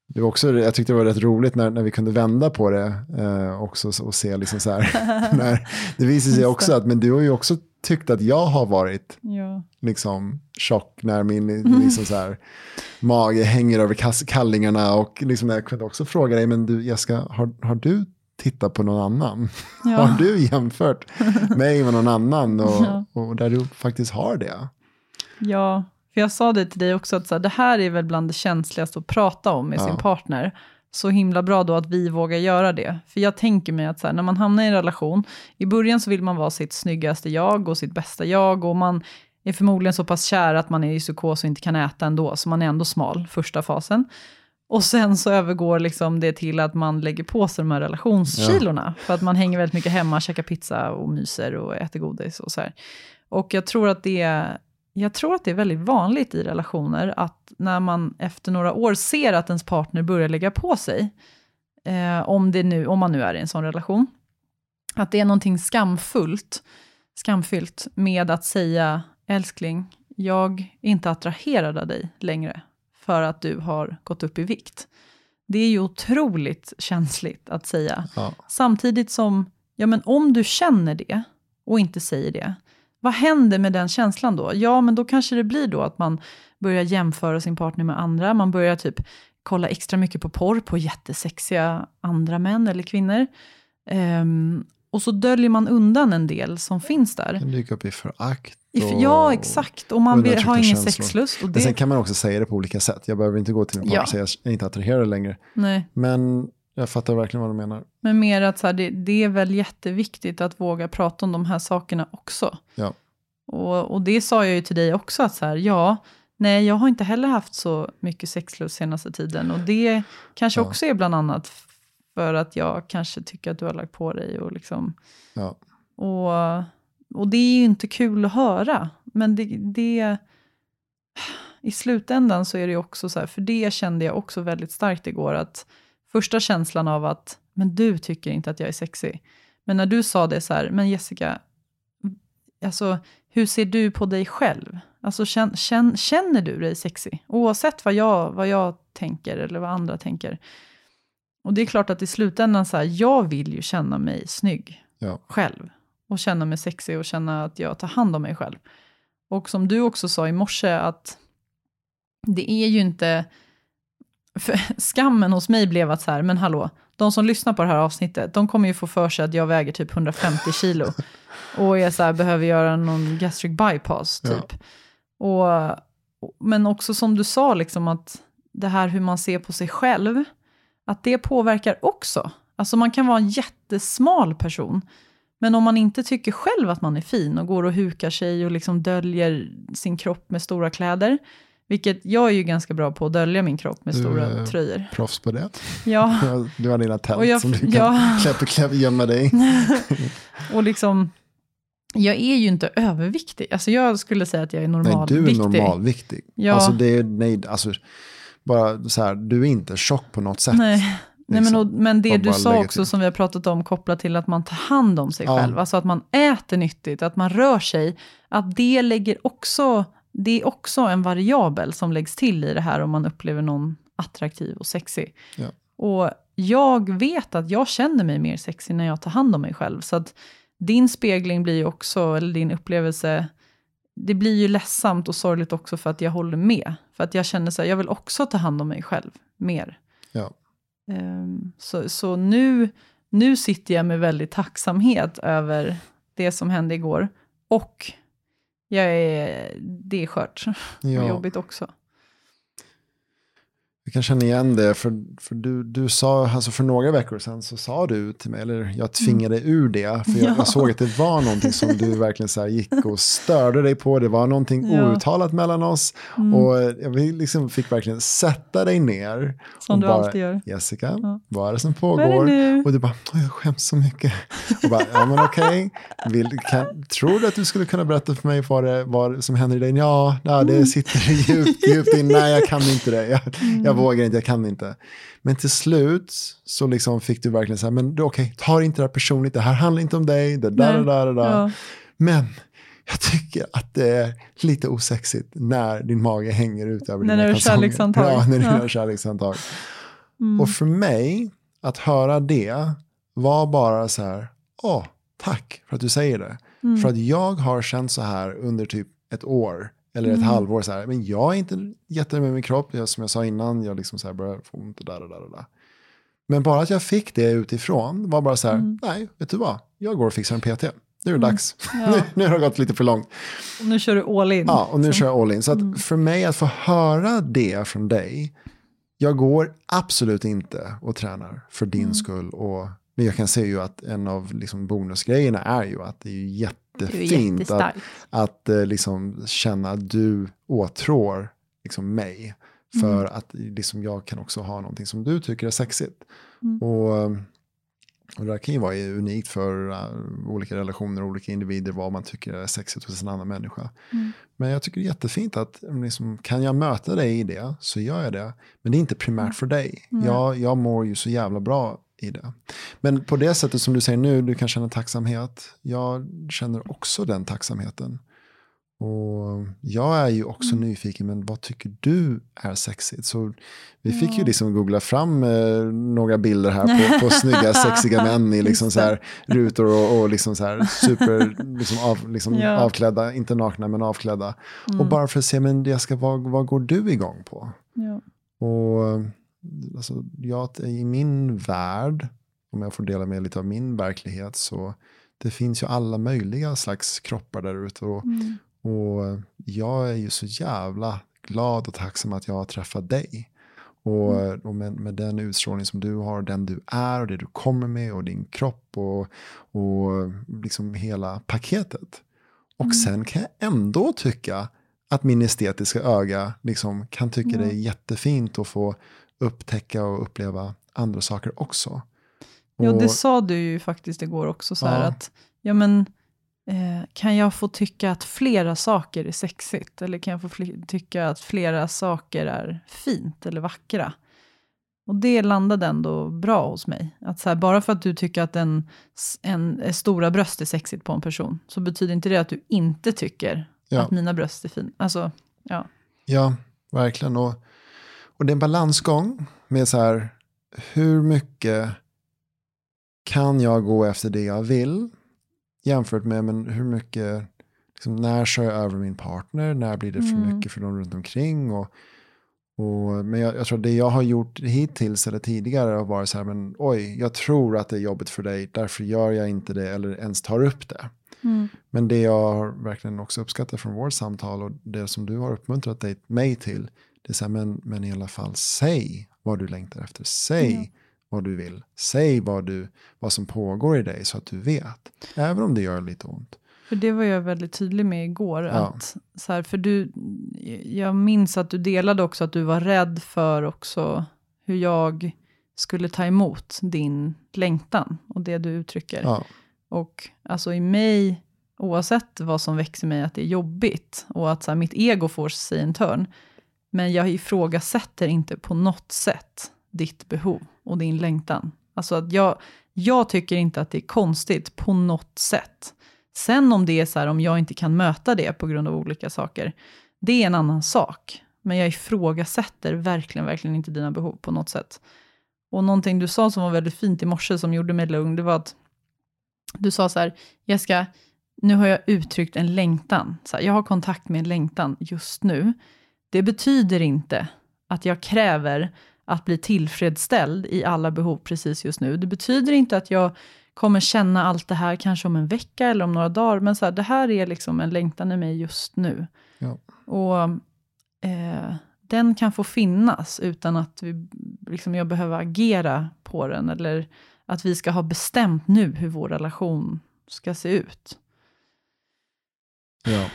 Det var också, jag tyckte det var rätt roligt när, när vi kunde vända på det eh, också och se liksom så här. när, det visade sig också att, men du har ju också tyckt att jag har varit Ja. liksom tjock när min liksom så här, mage hänger över kallingarna och liksom jag kunde också fråga dig, men du Jessica, har, har du tittat på någon annan? Ja. Har du jämfört mig med någon annan och, Ja. och där du faktiskt har det? Ja, för jag sa det till dig också, att så här, det här är väl bland det känsligaste att prata om med sin partner. Så himla bra då att vi vågar göra det. För jag tänker mig att så här, när man hamnar i en relation, i början så vill man vara sitt snyggaste jag och sitt bästa jag. Och man är förmodligen så pass kär att man är i psykos och inte kan äta ändå, så man är ändå smal första fasen. Och sen så övergår liksom det till att man lägger på sig de här relationskilorna. För att man hänger väldigt mycket hemma, käkar pizza och myser och äter godis och så här. Och jag tror att det jag tror att det är väldigt vanligt i relationer att när man efter några år ser att ens partner börjar lägga på sig, eh, om, det nu, om man nu är i en sån relation, att det är någonting skamfullt, skamfyllt med att säga älskling, jag är inte attraherad av dig längre för att du har gått upp i vikt. Det är ju otroligt känsligt att säga. Ja. Samtidigt som, ja men om du känner det och inte säger det, vad händer med den känslan då? Ja, men då kanske det blir då att man börjar jämföra sin partner med andra. Man börjar typ kolla extra mycket på porr på jättesexiga andra män eller kvinnor. Ehm, och så döljer man undan en del som finns där. Det kan dyka upp i förakt. Och- Ja, exakt. Och man har ingen sexlust. Och Men det, sen kan man också säga det på olika sätt. Jag behöver inte gå till min partner Ja. och säga att jag är inte attraherad längre. nej. Men jag fattar verkligen vad du menar. Men mer att så här, det, det är väl jätteviktigt att våga prata om de här sakerna också. Ja. Och, och det sa jag ju till dig också, att så här, ja, nej, jag har inte heller haft så mycket sexlust senaste tiden. Och det kanske Ja. också är bland annat för att jag kanske tycker att du har lagt på dig. Och, liksom, Ja. och, och det är ju inte kul att höra. Men det, det, i slutändan så är det ju också så här, för det kände jag också väldigt starkt igår, att första känslan av att, men du tycker inte att jag är sexig. Men när du sa det så här, men Jessica, alltså hur ser du på dig själv? Alltså känn, känn, känner du dig sexig? Oavsett vad jag, vad jag tänker eller vad andra tänker. Och det är klart att i slutändan så här, jag vill ju känna mig snygg Ja. själv. Och känna mig sexig och känna att jag tar hand om mig själv. Och som du också sa i morse, att det är ju inte... Skammen hos mig blev att så här, men hallå, de som lyssnar på det här avsnittet, de kommer ju få för sig att jag väger typ 150 kilo. Och är så här, behöver göra någon gastric bypass Ja. typ. Och, men också som du sa, liksom att det här hur man ser på sig själv, att det påverkar också. Alltså man kan vara en jättesmal person, men om man inte tycker själv att man är fin och går och hukar sig och liksom döljer sin kropp med stora kläder, vilket jag är ju ganska bra på att dölja min kropp med Du stora är tröjor. Proffs på det. Ja, Du har dina tält Och jag- som du kan ja. kläppa, kläppa, gömma dig och liksom, jag är ju inte överviktig. Alltså jag skulle säga att jag är Nej, normalviktig. du är normalviktig. Ja. Alltså det är, nej, alltså, bara så här, du är inte tjock på något sätt. Nej, Nej men, liksom. och, men det du sa också till. som vi har pratat om kopplat till att man tar hand om sig Ja. själv, alltså att man äter nyttigt, att man rör sig, att det lägger också, det är också en variabel som läggs till i det här om man upplever någon attraktiv och sexig. Ja. Och jag vet att jag känner mig mer sexig när jag tar hand om mig själv, så att din spegling blir också, eller din upplevelse, det blir ju ledsamt och sorgligt också för att jag håller med. För att jag känner så här, jag vill också ta hand om mig själv mer. Ja. Ehm, Så, så nu, nu sitter jag med väldigt tacksamhet över det som hände igår. Och jag är, det är skört och Ja. jobbigt också. Jag kan känna igen det, för, för du, du sa, alltså för några veckor sedan så sa du till mig, eller jag tvingade ur det, för jag, Ja. jag såg att det var någonting som du verkligen så gick och störde dig på, det var någonting Ja. outtalat mellan oss, Mm. och jag liksom fick verkligen sätta dig ner. Som och du bara, alltid gör. Jessica, Ja. vad är det som det pågår? nu? Och du bara, "Åh, jag skäms så mycket. Och bara, ja men okej, kan- tror du att du skulle kunna berätta för mig vad det, vad som händer i dig? Ja, Mm. det sitter djupt, djupt in. Nej, jag kan inte det. Jag, Mm. jag vågar inte, jag kan inte. Men till slut så liksom fick du verkligen så här, men okej, ta inte det här personligt, det här handlar inte om dig, det där, Nej. det där, det där. Ja. Men jag tycker att det är lite osexigt när din mage hänger ut över När dina kalsonger. Ja, när du Ja. har kärlekshandtag. Mm. Och för mig, att höra det var bara så här, åh, tack för att du säger det. Mm. För att jag har känt så här under typ ett år, eller ett Mm. halvår, så här, men jag är inte jättenöjd med min kropp, jag, som jag sa innan, jag liksom så här börjar få ont och där och där och där. Men bara att jag fick det utifrån var bara så här, Mm. nej, vet du vad, jag går och fixar en PT. Nu är det dags. Ja. nu, nu har det gått lite för långt. Och nu kör du all in. Ja, och nu kör jag all in. Så Mm. att för mig att få höra det från dig, jag går absolut inte och tränar för din Mm. skull. Och, men jag kan se ju att en av liksom bonusgrejerna är ju att det är ju jättefint att, jättestarkt. att eh, liksom känna att du åtrår liksom mig För att liksom, jag kan också ha någonting som du tycker är sexigt. Mm. Och, och det här kan ju vara unikt för uh, olika relationer olika individer vad man tycker är sexigt hos en annan människa. Mm. Men jag tycker det är jättefint att liksom, kan jag möta dig i det så gör jag det. Men det är inte primärt för dig. Mm. Jag, jag mår ju så jävla bra i det. Men på det sättet som du säger nu, du kan känna tacksamhet. Jag känner också den tacksamheten. Och jag är ju också Mm. nyfiken, men vad tycker du är sexigt? Så vi fick ju Ja. liksom googla fram eh, några bilder här på, på snygga, sexiga män i liksom så här rutor och, och liksom så här super liksom av, liksom Ja. avklädda, inte nakna men avklädda. Och Mm. bara för att se, men ska, vad, vad går du igång på? Ja. Och alltså, jag, i min värld, om jag får dela med lite av min verklighet, så det finns ju alla möjliga slags kroppar där ute. Och, Mm. och jag är ju så jävla glad och tacksam att jag har träffat dig. Och, och med, med den utstrålning som du har, den du är och det du kommer med och din kropp och, och liksom hela paketet. Och sen kan jag ändå tycka att min estetiska öga liksom kan tycka det är jättefint att få upptäcka och uppleva andra saker också. Jo, det Och- sa du ju faktiskt igår också, så här Ja. att, ja men, eh, kan jag få tycka att flera saker är sexigt? Eller kan jag få tycka att flera saker är fint eller vackra? Och det landade ändå bra hos mig. Att så här, bara för att du tycker att en, en, en stora bröst är sexigt på en person, så betyder inte det att du inte tycker Ja. att mina bröst är fina. Alltså, ja. Ja, verkligen. Och, och det är en balansgång med så här, hur mycket kan jag gå efter det jag vill jämfört med men hur mycket, liksom, när kör jag över min partner, när blir det för Mm. mycket för de runt omkring. Och, och, men jag, jag tror att det jag har gjort hittills eller tidigare har varit så här, men oj, jag tror att det är jobbigt för dig, därför gör jag inte det eller ens tar upp det. Mm. Men det jag verkligen också uppskattat från vårt samtal och det som du har uppmuntrat dig, mig till, det är så här, men, men i alla fall säg vad du längtar efter. Säg Ja. vad du vill. Säg vad, du, vad som pågår i dig så att du vet. Även om det gör lite ont. För det var jag väldigt tydlig med igår. Ja. Att, så här, för du, jag minns att du delade också att du var rädd för också hur jag skulle ta emot din längtan och det du uttrycker. Ja, Och alltså i mig, oavsett vad som växer mig, att det är jobbigt och att så här, mitt ego får sig en törn. Men jag ifrågasätter inte på något sätt ditt behov och din längtan. Alltså att jag, jag tycker inte att det är konstigt på något sätt. Sen om det är så här, om jag inte kan möta det på grund av olika saker, det är en annan sak. Men jag ifrågasätter verkligen, verkligen inte dina behov på något sätt. Och någonting du sa som var väldigt fint i morse, som gjorde mig lugn, det var att du sa så här, Jessica, nu har jag uttryckt en längtan. Så här, jag har kontakt med en längtan just nu. Det betyder inte att jag kräver att bli tillfredsställd i alla behov precis just nu. Det betyder inte att jag kommer känna allt det här kanske om en vecka eller om några dagar, men så här, det här är liksom en längtan i mig just nu. Ja. Och eh, den kan få finnas utan att vi, liksom, jag behöver agera på den, eller att vi ska ha bestämt nu hur vår relation ska se ut. ja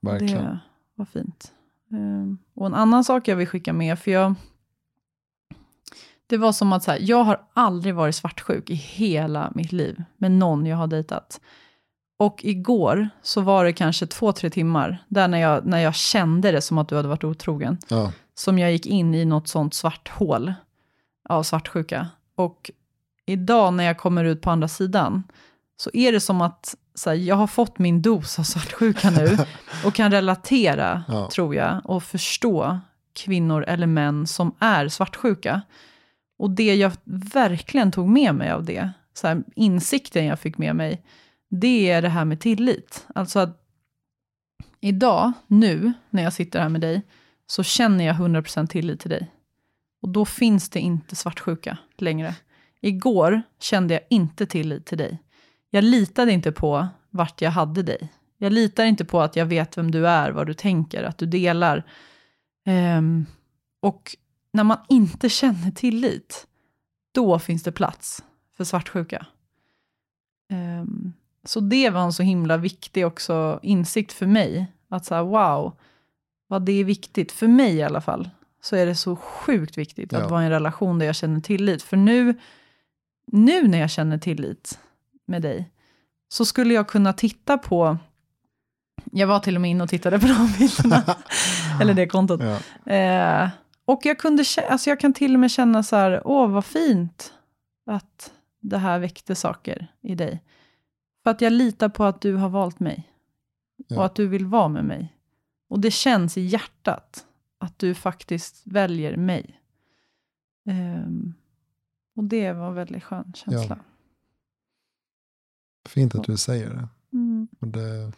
verkligen. Det var fint. Ehm, och en annan sak jag vill skicka med, för jag... Det var som att så här, jag har aldrig varit svartsjuk i hela mitt liv med någon jag har dejtat. Och igår så var det kanske två, tre timmar där när jag, när jag kände det som att du hade varit otrogen. Ja, Som jag gick in i något sånt svart hål av svartsjuka. Och idag när jag kommer ut på andra sidan så är det som att så här, jag har fått min dos av svartsjuka nu och kan relatera, Ja. tror jag, och förstå kvinnor eller män som är svartsjuka. Och det jag verkligen tog med mig av det, så här, insikten jag fick med mig, det är det här med tillit. Alltså att idag, nu, när jag sitter här med dig, så känner jag 100% tillit till dig. Och då finns det inte svartsjuka längre. Igår kände jag inte tillit till dig. Jag litade inte på vart jag hade dig. Jag litar inte på att jag vet vem du är, vad du tänker, att du delar. Ehm, och när man inte känner tillit, då finns det plats för svartsjuka. Ehm, så det var en så himla viktig också insikt för mig. Att så här, wow, vad det är viktigt, för mig i alla fall. så är det så sjukt viktigt att Ja. vara i en relation där jag känner tillit. För nu, nu när jag känner tillit med dig, så skulle jag kunna titta på, jag var till och med inne och tittade på de bilderna, eller det kontot. Ja. Eh, och jag, kunde, alltså jag kan till och med känna så här, åh vad fint att det här väckte saker i dig. För att jag litar på att du har valt mig. Ja. Och att du vill vara med mig. Och det känns i hjärtat att du faktiskt väljer mig. Ehm, och det var en väldigt skön känsla. Fint att du säger det. Mm. Och det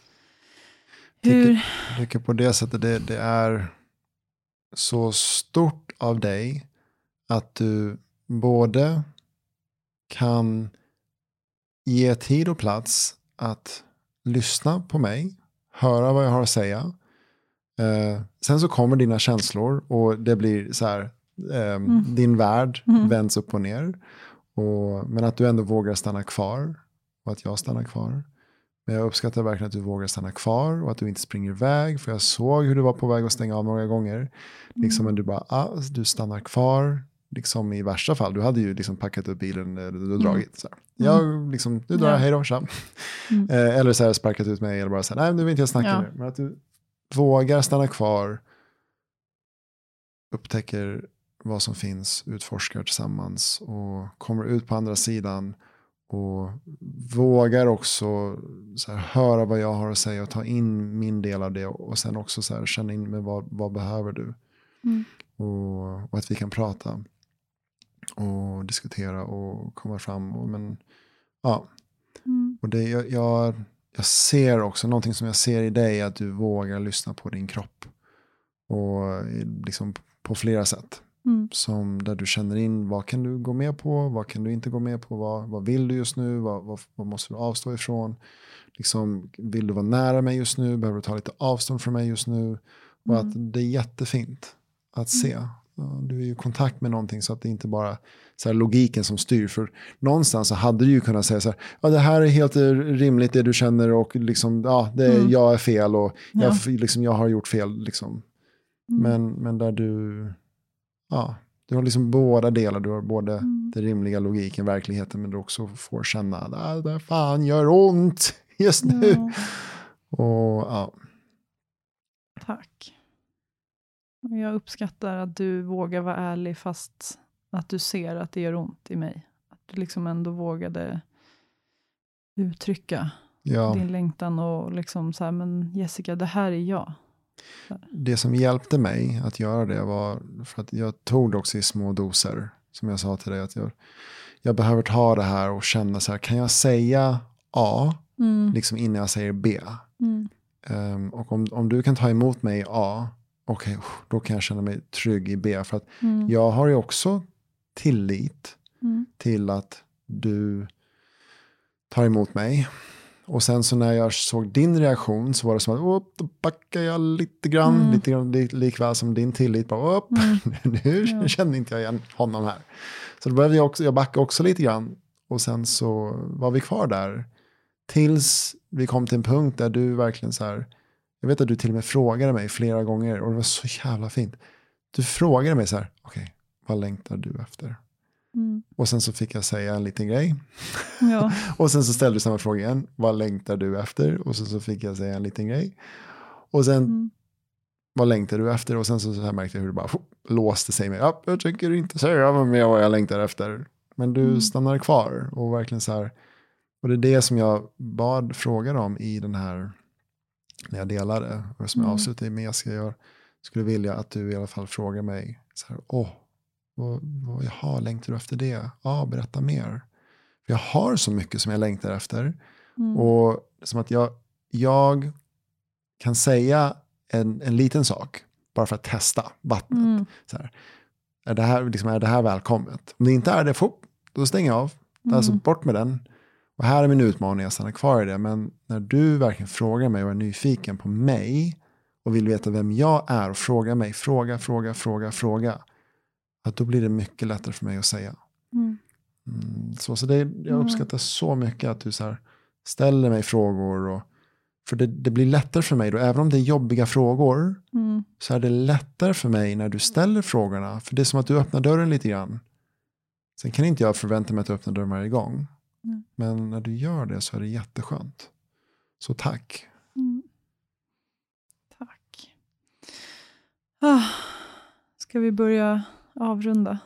Hur, tycker, på det sättet det, det är så stort av dig att du både kan ge tid och plats att lyssna på mig, höra vad jag har att säga. Eh, sen så kommer dina känslor och det blir så här, eh, din värld Mm. vänds upp och ner. Och, men att du ändå vågar stanna kvar och att jag stannar kvar. Men jag uppskattar verkligen att du vågar stanna kvar och att du inte springer iväg. För jag såg hur du var på väg att stänga av några gånger. Liksom, men du bara, ah, du stannar kvar. Liksom i värsta fall, du hade ju liksom packat upp bilen eh, du och dragit. Så här. Jag, liksom, du drar, Ja. hej då, tja. Eh, eller så här, sparkat ut mig eller bara så här, nej nu vill inte jag snacka Ja. nu. Men att du vågar stanna kvar, upptäcker vad som finns, utforskar tillsammans och kommer ut på andra sidan och vågar också så här, höra vad jag har att säga och ta in min del av det och sen också så här, känna in med vad, vad behöver du. Mm. Och, och att vi kan prata och diskutera och komma fram. Och, men, ja. Mm. och det, jag, jag, jag ser också, någonting som jag ser i dig är att du vågar lyssna på din kropp. Och liksom på flera sätt. Mm. Som där du känner in vad kan du gå med på, vad kan du inte gå med på, vad, vad vill du just nu, vad, vad, vad måste du avstå ifrån. Liksom, vill du vara nära mig just nu, behöver du ta lite avstånd från mig just nu. Och att det är jättefint att se. Ja, Du är ju i kontakt med någonting så att det inte bara så här logiken som styr. För någonstans så hade du ju kunnat säga så här, ja det här är helt eh, rimligt det du känner och liksom, ja, det, Mm. jag är fel och Ja. jag, liksom, jag har gjort fel. Liksom. Mm. Men, men där du, ja, du har liksom båda delar. Du har både Mm. den rimliga logiken, verkligheten, men du också får känna att det fan gör ont just nu. Ja, Och ja, tack. Jag uppskattar att du vågar vara ärlig fast att du ser att det gör ont i mig. Att du liksom ändå vågade uttrycka ja. din längtan och liksom så här, men Jessica, det här är jag. Det som hjälpte mig att göra det var för att jag tog det också i små doser. Som jag sa till dig, att jag, jag behöver ta det här och känna så här, kan jag säga A Mm. liksom innan jag säger B? Mm. Ehm, och om, om du kan ta emot mig i A, okej, då kan jag känna mig trygg i B. För att Mm. jag har ju också tillit Mm. till att du tar emot mig. Och sen så när jag såg din reaktion så var det som att åh, då backar jag lite grann. Mm. Lite grann lik, likväl som din tillit. Bara, upp, nu Ja. kände inte jag igen honom här. Så då började jag också, jag backa också lite grann. Och sen så var vi kvar där. Tills vi kom till en punkt där du verkligen så här. Jag vet att du till och med frågade mig flera gånger. Och det var så jävla fint. Du frågade mig så här. Okej, vad längtar du efter? Mm. Och sen så fick jag säga en liten grej. Ja. Och sen så ställde du samma fråga igen. Vad längtar du efter? Och sen så fick jag säga en liten grej. Och sen, Mm. vad längtar du efter? Och sen så, så här märkte jag hur det bara låste sig med. Ja, jag tänker inte säga mer vad jag längtar efter. Men du Mm. stannar kvar och verkligen så här. Och det är det som jag bad frågan om i den här, när jag delade. Och som jag Mm. avslutade med, jag, ska, jag skulle vilja att du i alla fall frågar mig. Så här, åh, vad, vad, jaha, längtar du efter det? Ja, berätta mer. För jag har så mycket som jag längtar efter. Mm. Och som att jag, jag kan säga en, en liten sak bara för att testa vattnet. Mm. Så här, är, det här, liksom, är det här välkommet? Om det inte är det, fop, då stänger jag av. Alltså Mm. bort med den. Och här är min utmaning, jag stannar kvar i det. Men när du verkligen frågar mig och är nyfiken på mig och vill veta vem jag är och frågar mig, fråga, fråga, fråga, fråga. Att då blir det mycket lättare för mig att säga. Mm. Mm, så, så det, jag Mm. uppskattar så mycket att du så här, ställer mig frågor. Och, för det, det blir lättare för mig då, även om det är jobbiga frågor. Mm. Mm. så är det lättare för mig när du ställer frågorna. För det är som att du öppnar dörren lite grann. Sen kan inte jag förvänta mig att du öppnar dörren varje gång. Mm. Men när du gör det så är det jätteskönt. Så tack. Mm. Tack. Ah, ska vi börja avrunda?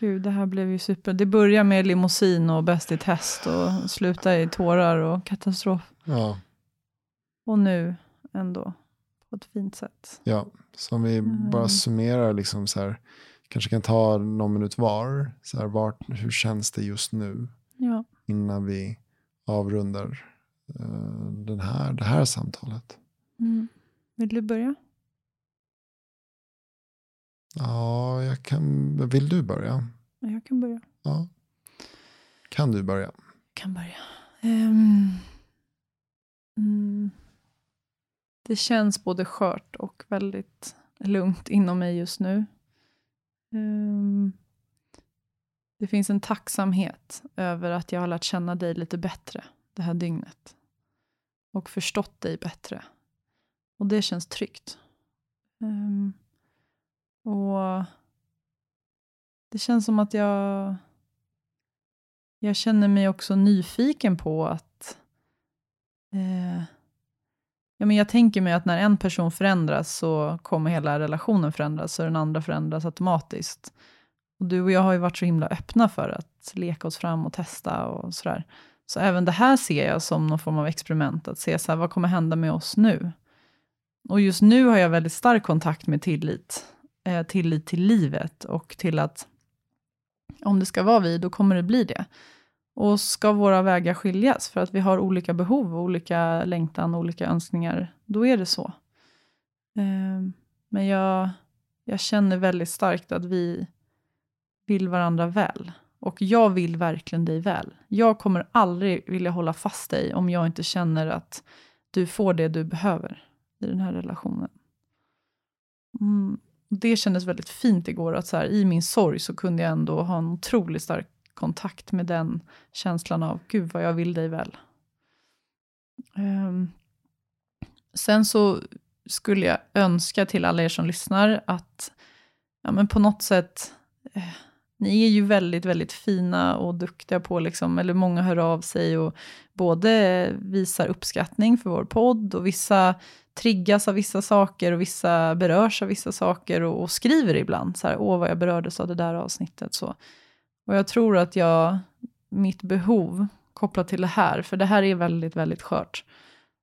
Gud, det här blev ju super. Det börjar med limousin och bäst i test och slutar i tårar och katastrof. Ja, Och nu ändå på ett fint sätt. ja. Så om vi Mm. bara summerar liksom så här. Kanske kan ta någon minut var. Så här, vart, hur känns det just nu? Ja. Innan vi avrundar eh, den här, det här samtalet. Mm. Vill du börja? Ja, jag kan, vill du börja? Ja, Jag kan börja. Ja. Kan du börja? kan börja. Ehm, mm, det känns både skört och väldigt lugnt inom mig just nu. Ehm, det finns en tacksamhet över att jag har lärt känna dig lite bättre det här dygnet. Och förstått dig bättre. Och det känns tryggt. Ehm, och det känns som att jag jag känner mig också nyfiken på att... Eh, ja, men jag tänker mig att när en person förändras så kommer hela relationen förändras, och den andra förändras automatiskt. Och du och jag har ju varit så himla öppna för att leka oss fram och testa och sådär. Så även det här ser jag som någon form av experiment, att se så här, vad kommer hända med oss nu? Och just nu har jag väldigt stark kontakt med tillit. Eh, tillit till livet och till att om det ska vara vi, då kommer det bli det. Och ska våra vägar skiljas för att vi har olika behov, olika längtan, olika önskningar, då är det så. Eh, Men jag, jag känner väldigt starkt att vi vill varandra väl. Och jag vill verkligen dig väl. Jag kommer aldrig vilja hålla fast dig om jag inte känner att du får det du behöver i den här relationen. Mm. Det kändes väldigt fint igår, att så här, i min sorg så kunde jag ändå ha en otroligt stark kontakt med den känslan av, gud vad jag vill dig väl. Um, sen så skulle jag önska till alla er som lyssnar att ja, men på något sätt, eh, ni är ju väldigt, väldigt fina och duktiga på, liksom, eller många hör av sig och både visar uppskattning för vår podd och vissa triggas av vissa saker och vissa berörs av vissa saker och, och skriver ibland så här, åh vad jag berördes av det där avsnittet. Så. Och jag tror att jag, mitt behov kopplat till det här, för det här är väldigt, väldigt skört.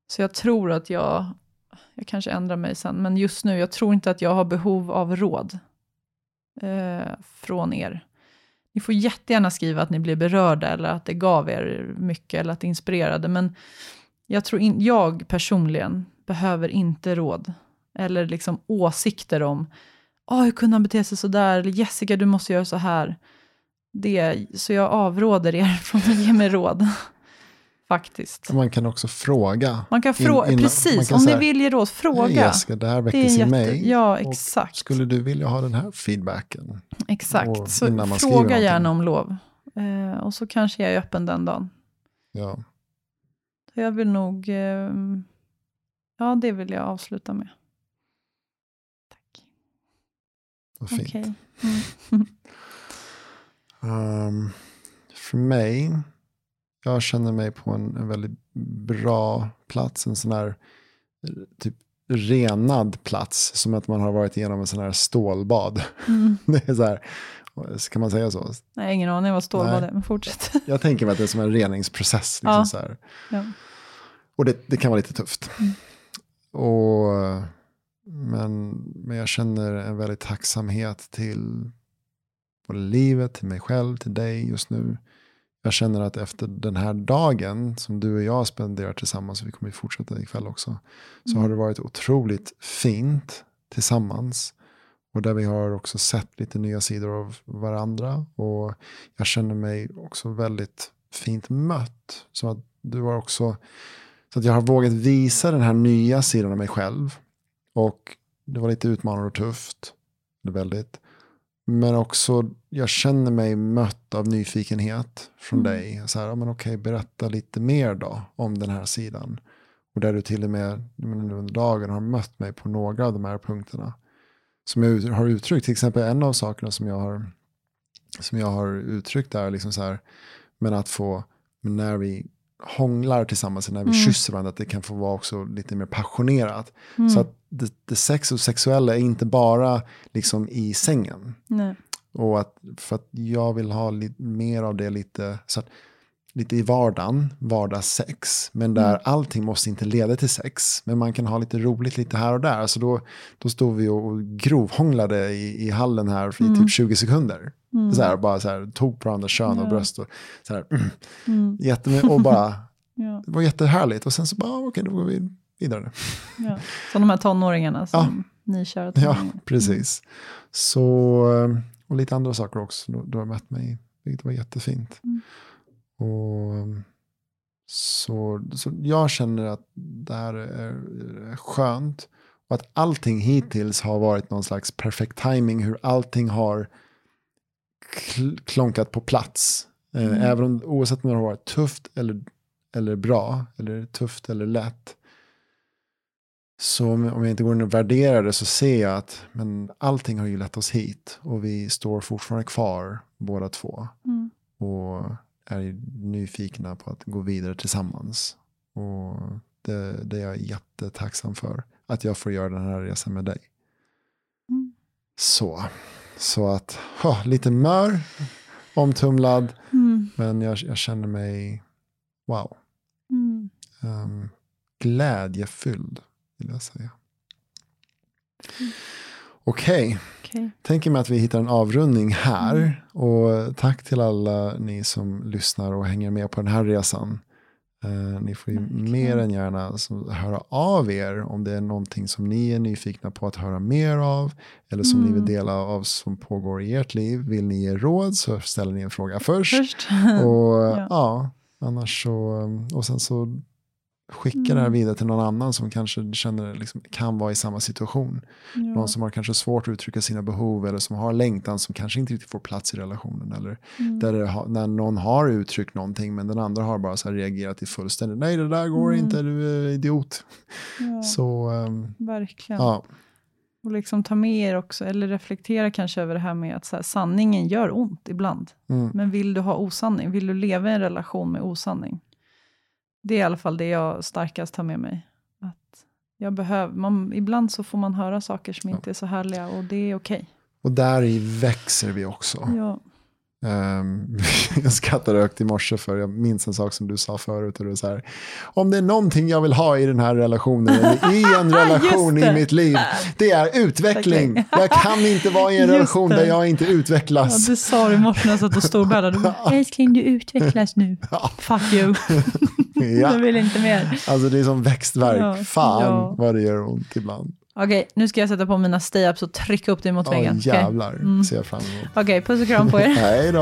Så jag tror att jag, jag kanske ändrar mig sen, men just nu, jag tror inte att jag har behov av råd eh, från er. Ni får jättegärna skriva att ni blir berörda eller att det gav er mycket eller att det inspirerade, men jag tror in, jag personligen behöver inte råd eller liksom åsikter om oh, hur kunde han bete sig sådär, eller Jessica du måste göra så här. Det, så jag avråder er från att ge mig råd. Faktiskt. Man kan också fråga. Man kan fråga, In- innan- precis, kan om säga, ni vill ge råd, fråga. "Hej, Jessica, det här väcktes i mig. Ja, och exakt. Skulle du vilja ha den här feedbacken? Och Exakt, så man skriver fråga gärna om lov. Eh, och så kanske jag är öppen den dagen. Ja. Så jag vill nog, eh, ja det vill jag avsluta med. Vad fint. Okej. Mm. Ehm, för mig, jag känner mig på en, en väldigt bra plats. En sån här typ renad plats. Som att man har varit igenom en sån här stålbad. Mm. Det är så här, kan man säga så? Nej, ingen aning vad stålbad är, men fortsätt. Jag tänker mig att det är som en reningsprocess. Liksom Ja. så här. Ja. Och det, det kan vara lite tufft. Mm. Och, men, men jag känner en väldigt tacksamhet till både livet, till mig själv, till dig just nu. Jag känner att efter den här dagen som du och jag spenderar tillsammans, och vi kommer ju fortsätta ikväll också, så Mm. har det varit otroligt fint tillsammans. Och där vi har också sett lite nya sidor av varandra. Och jag känner mig också väldigt fint mött. Så att du har också, så att jag har vågat visa den här nya sidan av mig själv. Och det var lite utmanande och tufft. Väldigt. Men också, jag känner mig mött av nyfikenhet från Mm. dig. Så här, ja, men okej, berätta lite mer då om den här sidan. Och där du till och med nu under dagen har mött mig på några av de här punkterna. Som jag har uttryckt, till exempel en av sakerna som jag har, som jag har uttryckt är liksom så här, men att få, när vi hånglar tillsammans, när vi Mm. kysser varandra, att det kan få vara också lite mer passionerat. Mm. Så att det, det sex och sexuella är inte bara liksom i sängen. Nej. Och att, för att jag vill ha lite mer av det lite, så att, lite i vardagen, vardagssex. Men där Mm. allting måste inte leda till sex. Men man kan ha lite roligt lite här och där. Så då, då stod vi och grovhånglade i, i hallen här i Mm. typ 20 sekunder. Mm. Så här, bara så här, tog på varandra kön och Ja. bröst. Och, så här, Mm. jättemycket, och bara, Ja. det var jättehärligt. Och sen så bara, okej, då går vi vidare. Ja. Som de här tonåringarna som ni kör Ja, tonåringar. precis. Så, och lite andra saker också. Då, då har mött mig, vilket var jättefint. Mm. Och, så, så jag känner att det här är skönt. Och att allting hittills har varit någon slags perfekt timing. Hur allting har klonkat på plats. Eh, Mm. Även om, oavsett om det har varit tufft eller, eller bra. Eller tufft eller lätt. Så om, om jag inte går in och värderar det så ser jag att men allting har ju lett oss hit. Och vi står fortfarande kvar båda två. Mm. Och är nyfikna på att gå vidare tillsammans. Och det, det är jag jättetacksam för. Att jag får göra den här resan med dig. Mm. Så. Så att, ha, lite mör, omtumlad. Mm. Men jag, jag känner mig, wow, Mm. um, glädjefylld vill jag säga. Okej, Okej. tänker mig att vi hittar en avrundning här. Och tack till alla ni som lyssnar och hänger med på den här resan. Eh, ni får ju mer än gärna höra av er om det är någonting som ni är nyfikna på att höra mer av. Eller som ni vill Mm. dela av som pågår i ert liv. Vill ni ge råd så ställer ni en fråga först. Först. Och Ja. ja. annars så, och sen så skicka det här Mm. vidare till någon annan som kanske känner liksom, kan vara i samma situation. Ja. Någon som har kanske svårt att uttrycka sina behov eller som har längtan som kanske inte riktigt får plats i relationen. Eller Mm. där det när någon har uttryckt någonting men den andra har bara så reagerat i fullständigt, nej det där går Mm. inte, du är idiot. Ja, Så ehm, verkligen. ja, Och liksom ta med er också, eller reflektera kanske över det här med att så här, sanningen gör ont ibland. mm, Men vill du ha osanning? Vill du leva i en relation med osanning? Det är i alla fall det jag starkast tar med mig. Att jag behöver, man, ibland så får man höra saker som Ja. inte är så härliga och det är okej. och där i växer vi också. Ja. Ehm, jag skrattade högt i morse för jag minns en sak som du sa förut. Och det var så här, om det är någonting jag vill ha i den här relationen, eller i en relation i det. mitt liv, det är utveckling. Jag kan inte vara i en Just relation det. där jag inte Ja, utvecklas. du sa det i morse när jag satt och storbäddade. Du älskling du utvecklas nu. Ja. Fuck you. Ja. Jag vill inte mer. Alltså det är som växtverk. Ja. Fan Ja. vad det gör ont ibland. Okej, nu ska jag sätta på mina stay-ups och trycka upp dig mot Ja väggen. Okej? jävlar, Mm. ser jag fram emot. Okej, puss och kram på er. Hej då.